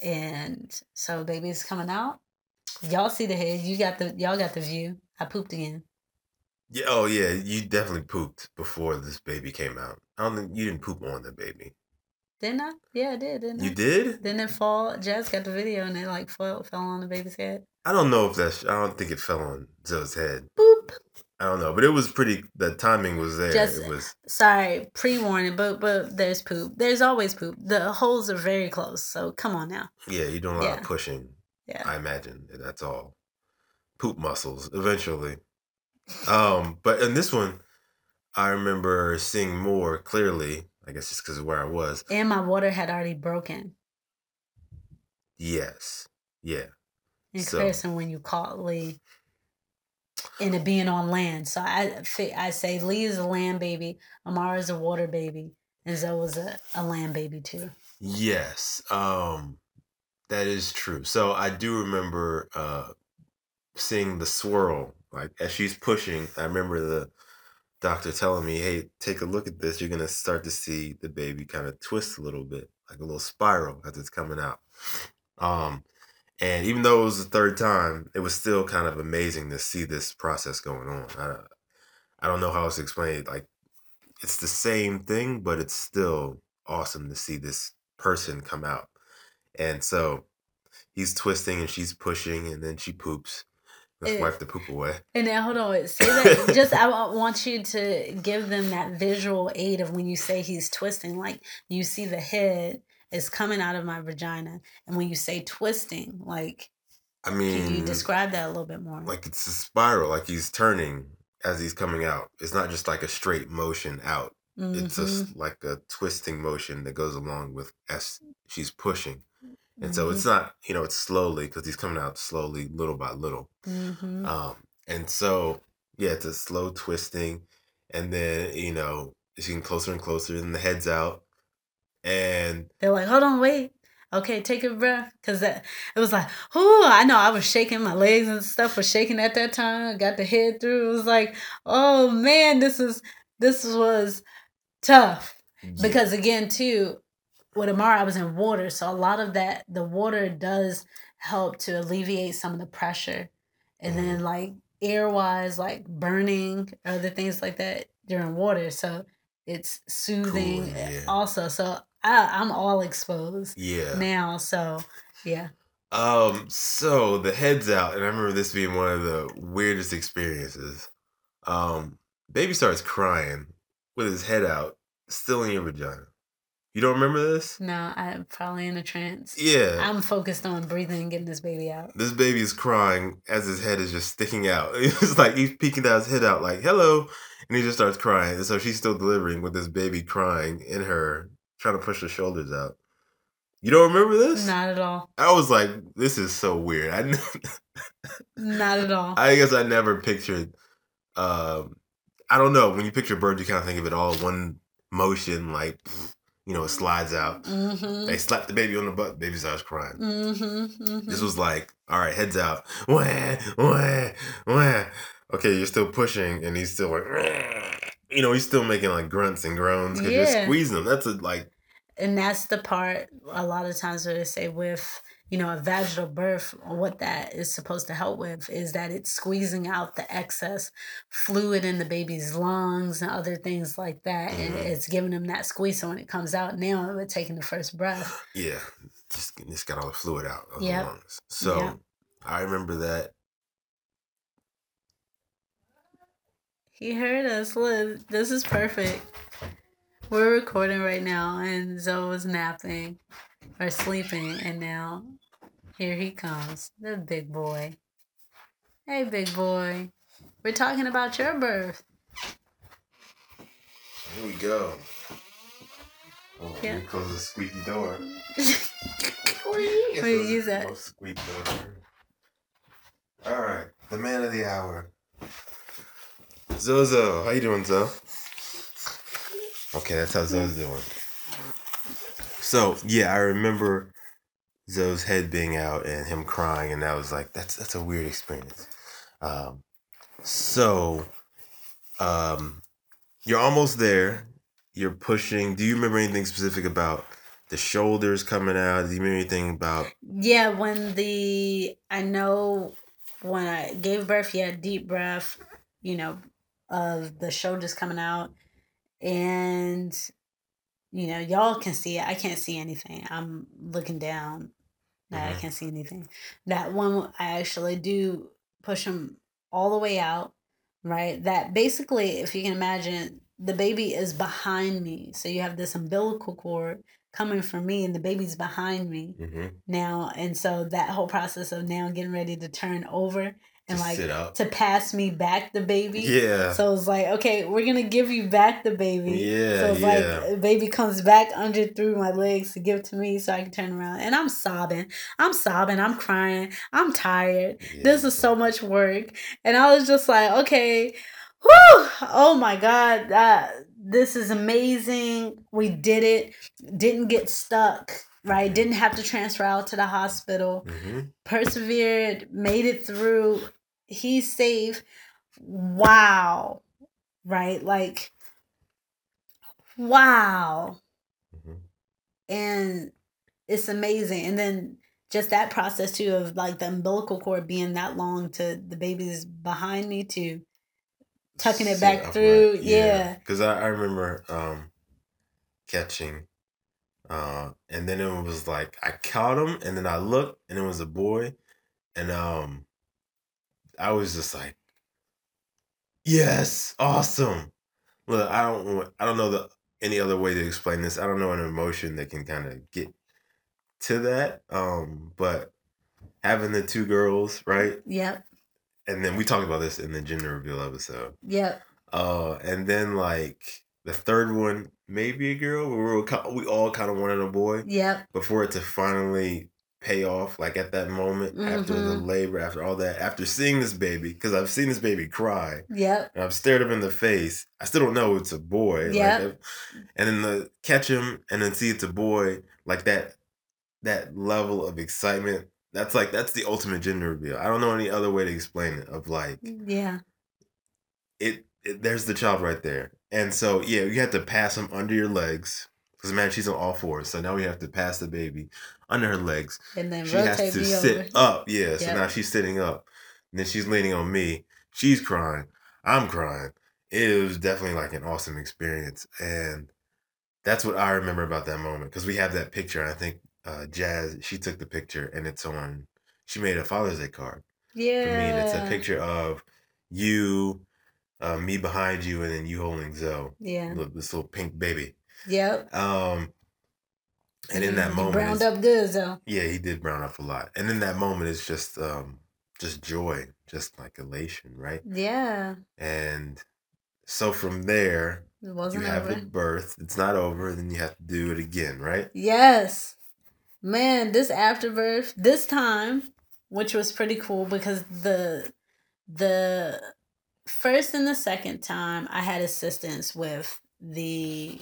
And so baby's coming out. Y'all see the head. You got the y'all got the view. I pooped again.
Yeah, oh yeah, you definitely pooped before this baby came out. I don't think you didn't poop on the baby.
Didn't I? Yeah, I did. Didn't I?
You did?
Didn't it fall? Jazz got the video and it like fell, fell on the baby's head.
I don't know if that's. I don't think it fell on Zoe's head.
Boop.
I don't know, but it was pretty. The timing was there.
Just-
it was.
Sorry, pre warning, but but there's poop. There's always poop. The holes are very close, so come on now.
Yeah, you're doing a lot
Yeah.
of pushing.
Yeah.
I imagine that's all. Poop muscles eventually. Um, but in this one, I remember seeing more clearly. I guess just because of where I was.
And my water had already broken
Yes. Yeah.
in
So-
comparison when you caught Lee. And it being on land, so I I say Lee is a land baby, Amara is a water baby, and Zoe was a, a land baby too.
Yes, um, that is true. So I do remember uh, seeing the swirl, like as she's pushing. I remember the doctor telling me, "Hey, take a look at this. You're gonna start to see the baby kind of twist a little bit, like a little spiral as it's coming out." Um, and even though it was the third time, it was still kind of amazing to see this process going on. I, I don't know how else to explain it. Like, it's the same thing, but it's still awesome to see this person come out. And so he's twisting and she's pushing, and then she poops. Let's wipe the poop away.
And now hold on, say that. just I want you to give them that visual aid of when you say he's twisting, like you see the head is coming out of my vagina, and when you say twisting, like
I
can
mean,
you describe that a little bit more?
like it's a spiral, like he's turning as he's coming out. It's not just like a straight motion out. It's
Mhm,
just like a twisting motion that goes along with as she's pushing. And so
mhm,
it's not, you know, it's slowly because he's coming out slowly, little by little.
mhm.
Um, and so yeah, it's a slow twisting, and then you know it's getting closer and closer, and the head's out, and
They're like, hold on, wait. Okay, take a breath, cause that it was like, oh, I know I was shaking my legs and stuff was shaking at that time. Got the head through. It was like, oh man, this is this was tough.
yeah,
because again too with amara i was in water so a lot of that the water does help to alleviate some of the pressure and then like air wise like burning other things like that during water so it's soothing
Cooling, yeah.
also so I, i'm all exposed
yeah.
now so yeah
Um, so the head's out, and I remember this being one of the weirdest experiences. Um, baby starts crying with his head out, still in your vagina. You don't remember this?
No, I'm probably in a trance.
Yeah.
I'm focused on breathing and getting this baby out.
This baby is crying as his head is just sticking out. It's like he's peeking out his head out, like, hello. And he just starts crying. And so she's still delivering with this baby crying in her, trying to push the shoulders out. You don't remember this?
Not at all.
I was like, this is so weird. I
Not at all.
I guess I never pictured um I don't know, when you picture birds you kind of think of it all one motion, like you know, it slides out.
Mm-hmm.
They slap the baby on the butt, baby starts crying.
Mm-hmm. mm-hmm.
This was like, all right, heads out. Wah, wah, wah. Okay, you're still pushing, and he's still like, you know, he's still making like grunts and groans because you're squeezing him. That's a like,
and that's the part a lot of times where they say with you know a vaginal birth what that is supposed to help with is that it's squeezing out the excess fluid in the baby's lungs and other things like that and
Mhm.
it's giving them that squeeze so when it comes out now we're taking the first breath
yeah, just just got all the fluid out of
Yep.
the lungs. So
Yep.
I remember that.
he heard us look this is perfect we're recording right now and zoe was napping or sleeping and now here he comes the big boy hey big boy we're talking about your birth
Here we go. Oh,
Yeah.
Me close the squeaky door.
Wait, use that.
Most squeak door. All right, the man of the hour. Zozo, how you doing, Zo? Okay, that's how Zo's doing. So yeah, I remember Zo's head being out and him crying, and I was like, that's that's a weird experience. Um, so, um, you're almost there. You're pushing. Do you remember anything specific about the shoulders coming out? Do you remember anything about?
yeah when the i know when i gave birth yeah deep breath you know of the shoulders coming out and you know y'all can see it i can't see anything i'm looking down i
Mhm.
can't see anything that one i actually do push them all the way out right that basically if you can imagine the baby is behind me so you have this umbilical cord coming from me and the baby's behind me
Mm-hmm.
now and so that whole process of now getting ready to turn over and
Just
like to pass me back the baby.
Yeah.
so it's like okay we're gonna give you back the baby.
Yeah,
so it's
yeah.
like baby comes back under through my legs to give to me so i can turn around. And i'm sobbing. I'm sobbing. I'm crying. I'm tired. This is so much work. And i was just like okay whew, oh my god that this is amazing. We did it. Didn't get stuck right? Didn't have to transfer out to the hospital.
Hmm
persevered made it through. He's safe. Wow right? Like wow.
Mhm.
and it's amazing. And then just that process too of like the umbilical cord being that long to the baby's behind me to tucking it back through. Yeah.
Because I, I remember um, catching, uh, and then it was like I caught him, and then I looked, and it was a boy, and um, I was just like, "Yes, awesome!" Look, I don't, I don't know the any other way to explain this. I don't know an emotion that can kind of get to that. Um, but having the two girls, right,
yep
and then we talked about this in the gender reveal episode.
yep
Uh, and then like the third one, maybe a girl. We were we all kind of wanted a boy,
yep
but for it to finally pay off, like at that moment, after the
Mhm.
labor, after all that, after seeing this baby, because I've seen this baby cry,
yep
and I've stared him in the face. I still don't know it's a boy. like,
Yep.
if- and then the catch him and then see it's a boy, like that, that level of excitement. That's like that's the ultimate gender reveal. I don't know any other way to explain it. Of like
yeah
it, it there's the child right there. And so yeah, you have to pass him under your legs. Because man, she's on all fours. So now we have to pass the baby under her legs.
and then
She has to
me
sit
over
up. Yeah. So
Yep.
now she's sitting up. And then she's leaning on me. She's crying. I'm crying. It was definitely like an awesome experience. And that's what I remember about that moment. Because we have that picture. I think uh, Jazz, she took the picture and it's on. She made a Father's Day card
yeah.
for me, and it's a picture of you, uh, me behind you, and then you holding Zoe,
Yeah.
look, this little pink baby.
Yep.
Um, and in that
You
moment,
browned up good though.
yeah, he did brown up a lot, and in that moment, it's just um, just joy, just like elation, right?
Yeah.
And so from there,
It
you
wasn't
have
over.
the birth. It's not over. Then you have to do it again, right?
Yes. Man, this afterbirth, this time, which was pretty cool because the the first and the second time I had assistance with the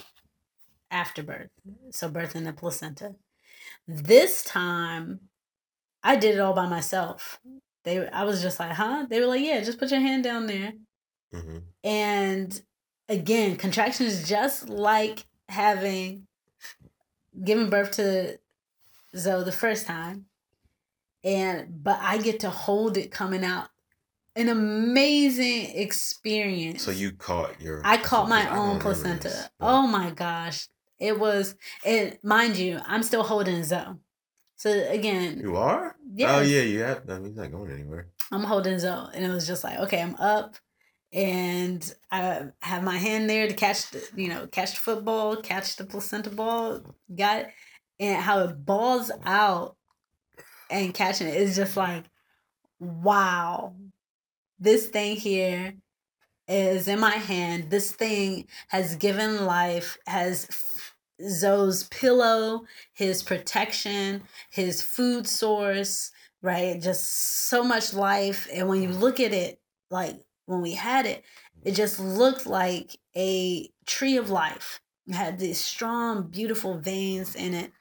afterbirth. So birthing the placenta. This time I did it all by myself. They I was just like, huh? They were like, yeah, just put your hand down there.
hmm
And again, contractions just like having given birth to Zoe the first time. And but I get to hold it coming out. An amazing experience.
So you caught your.
I caught my
I
own placenta.
this, but-
Oh my gosh. It was and mind you, I'm still holding Zoe. So again,
You are?
Yeah.
Oh yeah, you have. I mean, he's not going anywhere.
I'm holding Zoe, and it was just like, okay, I'm up, and I have my hand there to catch the, you know, catch the football, catch the placenta ball, got it, and how it balls out and catching it is just like, wow, this thing here is in my hand. This thing has given life, has Zoe's pillow, his protection, his food source, right? Just so much life. And when you look at it, like when we had it, it just looked like a tree of life. It had these strong, beautiful veins in it.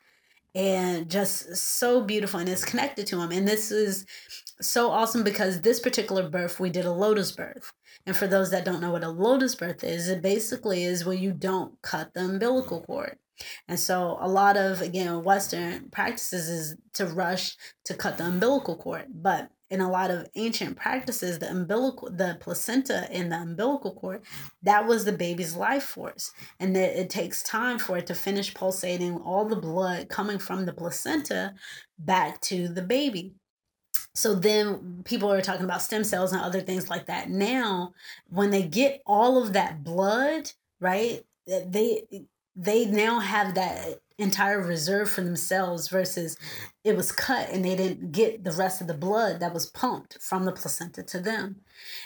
And just so beautiful, and it's connected to him. And this is so awesome because this particular birth, we did a lotus birth. And for those that don't know what a lotus birth is, it basically is when you don't cut the umbilical cord. And so a lot of again Western practices is to rush to cut the umbilical cord. But in a lot of ancient practices, the umbilical the placenta in the umbilical cord, that was the baby's life force. And that it takes time for it to finish pulsating all the blood coming from the placenta back to the baby. So then people are talking about stem cells and other things like that. Now, when they get all of that blood, right? They they now have that entire reserve for themselves versus it was cut and they didn't get the rest of the blood that was pumped from the placenta to them.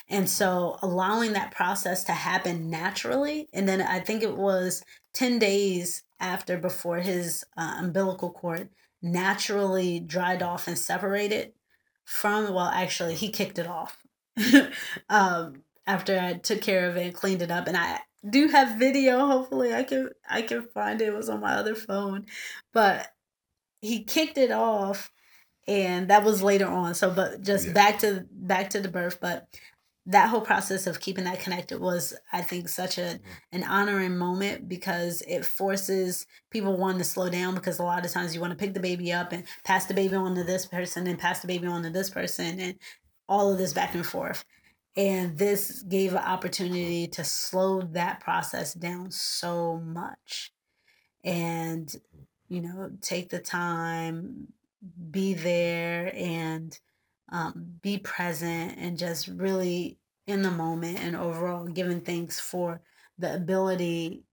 And so allowing that process to happen naturally and then I think it was 10 days after before his uh, umbilical cord naturally dried off and separated from well actually he kicked it off um after i took care of it and cleaned it up and i do have video hopefully i can i can find it it was on my other phone but he kicked it off and that was later on so but just
Yeah.
back to back to the birth but that whole process of keeping that connected was i think such a mm-hmm. an honoring moment because it forces people one to slow down because a lot of times you want to pick the baby up and pass the baby on to this person and pass the baby on to this person and all of this back and forth. And this gave an opportunity to slow that process down so much. And you know take the time be there and um, be present and just really in the moment and overall giving thanks for the ability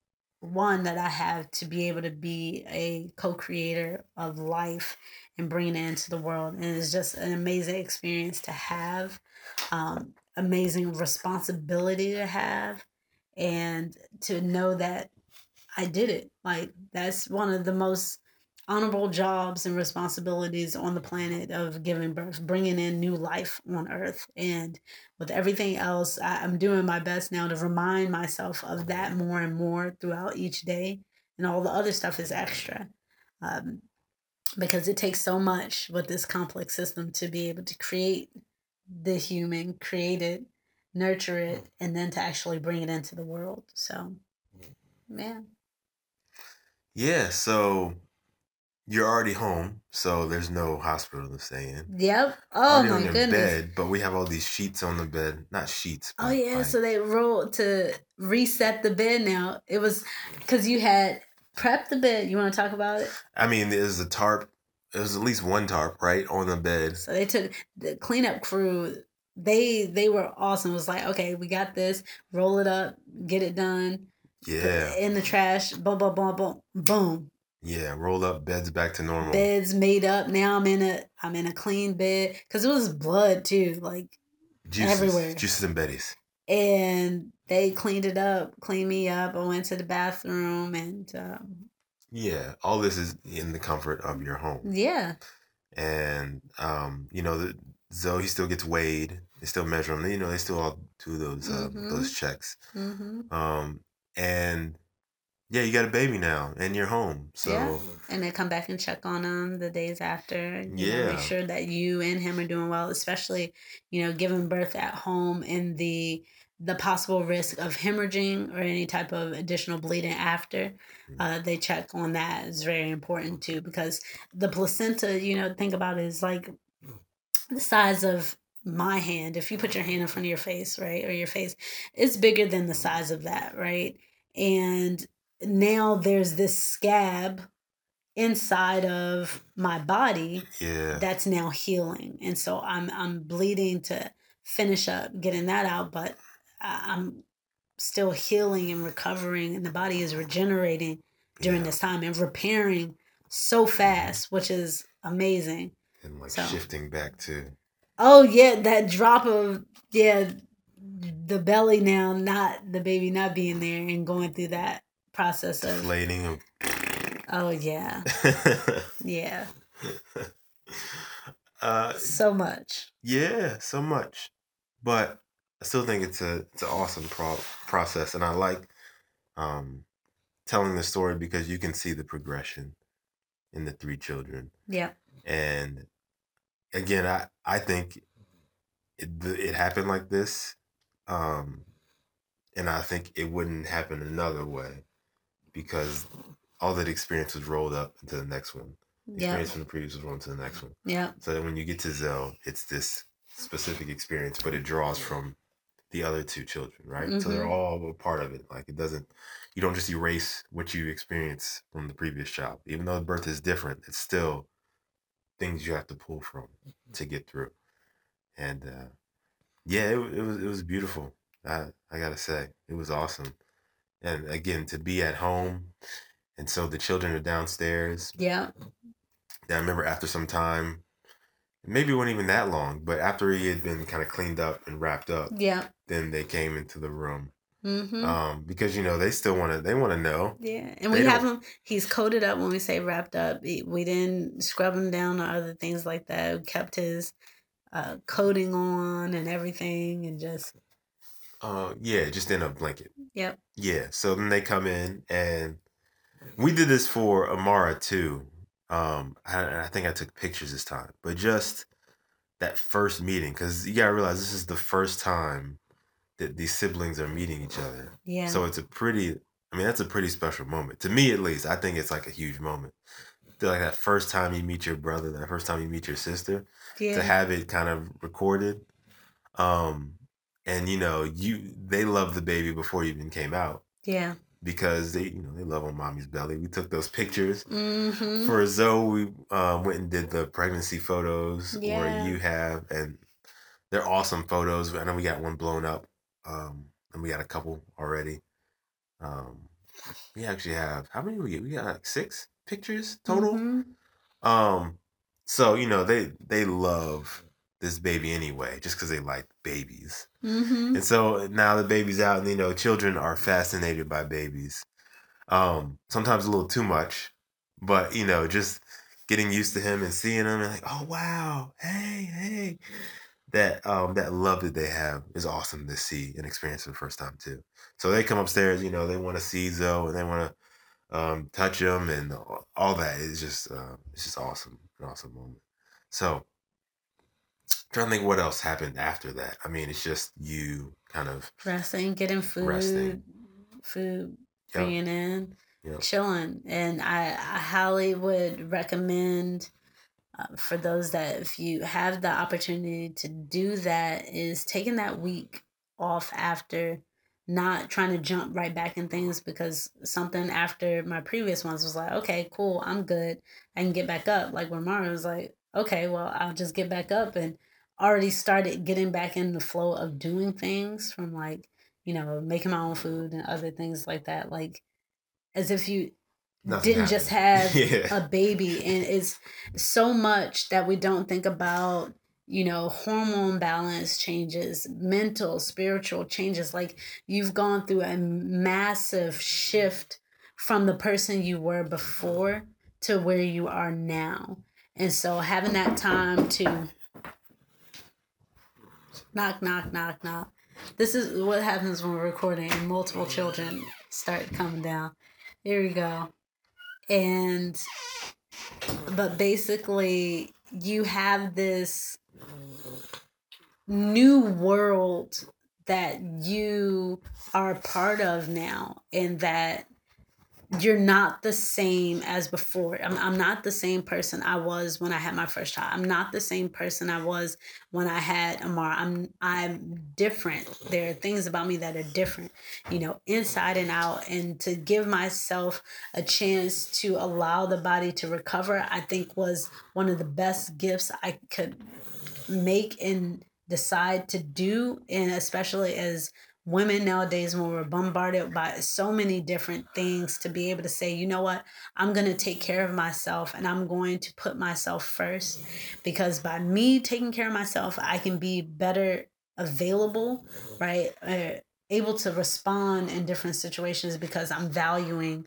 one that i have to be able to be a co-creator of life and bringing it into the world. And it's just an amazing experience to have um, amazing responsibility to have and to know that i did it. Like that's one of the most honorable jobs and responsibilities on the planet of giving birth, bringing in new life on earth. And with everything else, I, I'm doing my best now to remind myself of that more and more throughout each day. And all the other stuff is extra. Um, because it takes so much with this complex system to be able to create the human, create it, nurture it, and then to actually bring it into the world. So, man.
Yeah, so you're already home, so there's no hospital to stay in.
Yep. Oh
already
my
on your
goodness.
bed, but we have all these sheets on the bed. Not sheets.
Oh yeah,
like-
so they rolled to reset the bed now. It was because you had prepped the bed. You want to talk about it?
I mean, there's a tarp it was at least one tarp right on the bed.
So they took the cleanup crew. They they were awesome. It was like, okay, we got this. Roll it up, get it done.
Yeah,
in the trash. Boom, boom, boom, boom, boom.
Yeah. Roll up, beds back to normal.
Beds made up. Now I'm in a I'm in a clean bed because it was blood too, like
Juices,
everywhere.
juices and betties.
and they cleaned it up, cleaned me up. I went to the bathroom and um,
Yeah, all this is in the comfort of your home,
yeah,
and um, you know, the, he still gets weighed. They still measure him. You know, they still all do those uh,
Mhm.
those checks.
hmm
Um, and yeah, you got a baby now, and you're home. So
Yeah. and they come back and check on them the days after. You know,
Yeah.
make sure that you and him are doing well, especially you know giving birth at home and the the possible risk of hemorrhaging or any type of additional bleeding after.
Mm.
Uh, they check on that is very important too because the placenta, you know, think about it is like the size of my hand. If you put your hand in front of your face, right, or your face, it's bigger than the size of that, right? And now there's this scab inside of my body
yeah,
that's now healing. And so i'm i'm bleeding to finish up getting that out but i'm still healing and recovering and the body is regenerating during
yeah.
this time and repairing so fast which is amazing.
And like
so-
shifting back to
oh yeah that drop of yeah the belly now not the baby not being there and going through that process of
deflating of.
oh yeah. Yeah.
Uh,
so much.
Yeah, so much, but I still think it's a it's an awesome pro- process, and I like um telling the story because you can see the progression in the three children.
yeah.
And again i i think it, it happened like this um and i think it wouldn't happen another way because all that experience was rolled up into the next one. The
yeah
experience from the previous was rolled into the next one.
Yeah
so that when you get to Zell, it's this specific experience but it draws from the other two children right? So they're
Mhm.
all a part of it. Like it doesn't you don't just erase what you experience from the previous child. Even though the birth is different it's still things you have to pull from to get through. And uh yeah it, it was it was beautiful. I i gotta say it was awesome and again to be at home and so the children are downstairs
yeah
I remember after some time, maybe it wasn't even that long, but after he had been kind of cleaned up and wrapped up,
yeah
then they came into the room.
mm-hmm.
Um, because you know they still want to, they want to know.
Yeah, and we have him. He's coated up when we say wrapped up. We we didn't scrub him down or other things like that. We kept his uh, coating on and everything, and just
Uh, yeah, just in a blanket.
yep,
Yeah. So then they come in, and we did this for Amara too. Um, I, I think I took pictures this time, but just that first meeting, because you gotta realize this is the first time that these siblings are meeting each other.
yeah,
So it's a pretty, I mean, that's a pretty special moment. To me, at least, I think it's like a huge moment. To like that first time you meet your brother, that first time you meet your sister,
yeah.
to have it kind of recorded. Um, and you know, you they love the baby before you even came out
yeah.
because they, you know, they love on mommy's belly. We took those pictures.
Mm-hmm.
For Zoe, we uh, went and did the pregnancy photos,
Yeah.
or you have, and they're awesome photos. I know we got one blown up, um, and we got a couple already. Um, we actually have how many we get? We got like six pictures total.
Mhm.
Um, so you know they they love this baby anyway, just because they like babies.
Mhm.
And so now the baby's out, and you know, children are fascinated by babies. Um, sometimes a little too much, but you know, just getting used to him and seeing him, and like, oh wow, hey, hey, that um that love that they have is awesome to see and experience for the first time too. So they come upstairs, you know, they want to see Zoe and they want to um touch him and all- all that. It's just uh, it's just awesome, an awesome moment. So trying to think what else happened after that. I mean, it's just you kind of
Resting, getting food,
Resting.
food
Yep.
bringing in,
Yep.
chilling, and I, I highly would recommend uh, for those that if you have the opportunity to do that is taking that week off after not trying to jump right back in things because something after my previous ones was like, okay, cool, I'm good. I can get back up. Like where Mara was like, okay, well, I'll just get back up and already started getting back in the flow of doing things from like, you know, making my own food and other things like that. Like as if you Nothing didn't happened. just have yeah. a baby. And it's so much that we don't think about you know, hormone balance changes, mental, spiritual changes. Like you've gone through a massive shift from the person you were before to where you are now. And so having that time to knock, knock, knock, knock. This is what happens when we're recording and multiple children start coming down. Here we go. And, but basically, you have this new world that you are part of now and that you're not the same as before. I'm, I'm not the same person I was when I had my first child. I'm not the same person I was when I had Amara. I'm I'm different. There are things about me that are different, you know, inside and out. And to give myself a chance to allow the body to recover, I think was one of the best gifts I could make and decide to do and especially as women nowadays when we're bombarded by so many different things to be able to say you know what? I'm going to take care of myself and i'm going to put myself first because by me taking care of myself i can be better available right uh, able to respond in different situations because i'm valuing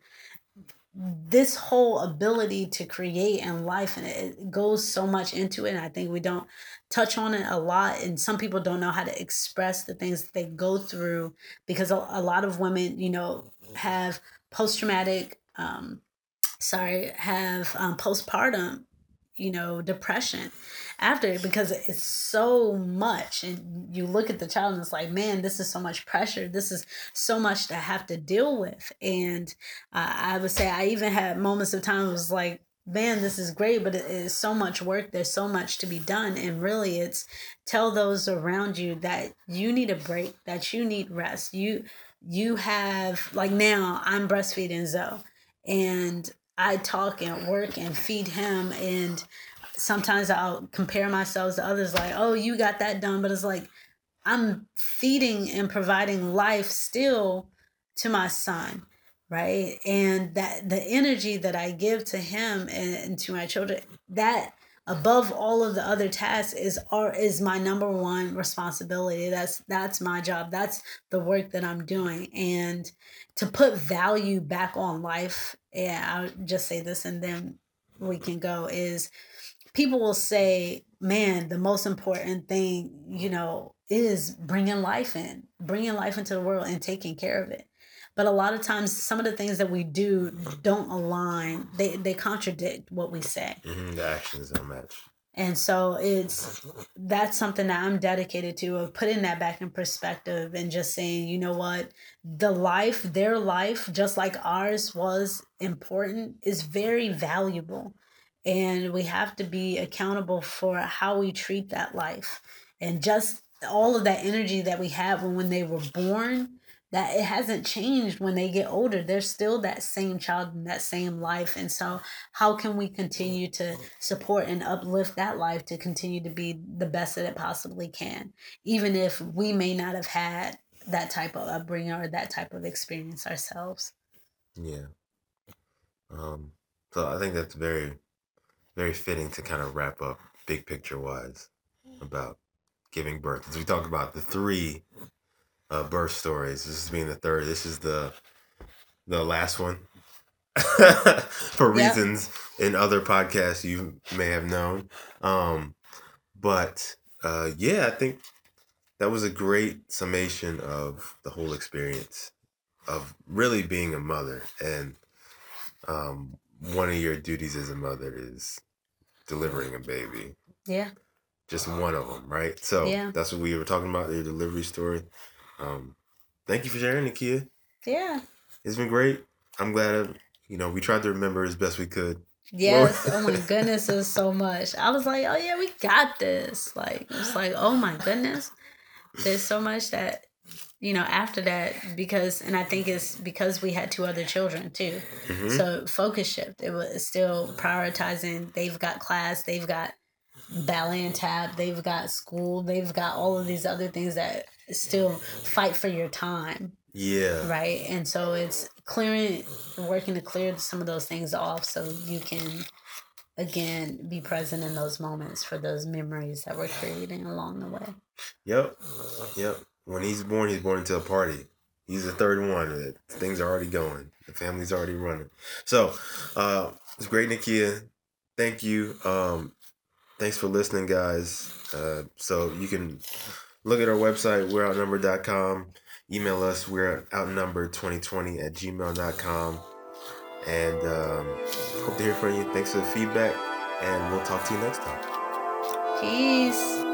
this whole ability to create in life and it goes so much into it and i think we don't touch on it a lot and some people don't know how to express the things that they go through because a, a lot of women you know have post-traumatic um sorry have um, postpartum you know depression after because it's so much and you look at the child and it's like man this is so much pressure. This is so much to have to deal with. And uh, i would say i even had moments of time was like man this is great but it is so much work. There's so much to be done. And really it's tell those around you that you need a break that you need rest. You you have like now i'm breastfeeding zoe and i talk and work and feed him. And sometimes I'll compare myself to others like, oh, you got that done. But it's like, I'm feeding and providing life still to my son, right? And that the energy that I give to him and, to my children, that above all of the other tasks is are is my number one responsibility that's that's my job that's the work that i'm doing and to put value back on life yeah i'll just say this and then we can go is people will say, man, the most important thing, you know, is bringing life in, bringing life into the world and taking care of it. But a lot of times, some of the things that we do don't align. They they contradict what we say.
Mm-hmm, the actions don't match.
And so it's that's something that I'm dedicated to of putting that back in perspective and just saying, you know what, the life, their life, just like ours was important, is very valuable and we have to be accountable for how we treat that life and just all of that energy that we have when, when they were born that it hasn't changed when they get older. They're still that same child in that same life. And so how can we continue to support and uplift that life to continue to be the best that it possibly can? Even if we may not have had that type of upbringing or that type of experience ourselves.
Yeah. Um so i think that's very very fitting to kind of wrap up big picture wise about giving birth. As we talk about the three uh, birth stories, this is being the third. This is the the last one for reasons yep. in other podcasts you may have known. Um, but uh, yeah, I think that was a great summation of the whole experience of really being a mother and um, one of your duties as a mother is delivering a baby.
Yeah.
Just one of them, right? So yeah. that's what we were talking about, your delivery story. Um, thank you for sharing, Nakia.
Yeah.
It's been great. I'm glad, you know, we tried to remember as best we could.
Yes. oh my goodness, was so much. I was like, oh yeah, we got this. Like, it's like, oh my goodness. There's so much that you know, after that, because, and I think it's because we had two other children too. Mm-hmm. So focus shift. It was still prioritizing. They've got class, they've got ballet and tap, they've got school, they've got all of these other things that still fight for your time.
Yeah.
Right. And so it's clearing, working to clear some of those things off so you can, again, be present in those moments for those memories that we're creating along the way.
Yep. Yep when he's born, he's born into a party. He's the third one. Things are already going. The family's already running. So, uh, it's great, Nakia. Thank you. Um, thanks for listening, guys. Uh, so you can look at our website, we're outnumbered.com. Email us, we're outnumbered2020 at gmail.com. And um, hope to hear from you. Thanks for the feedback, and we'll talk to you next time.
Peace.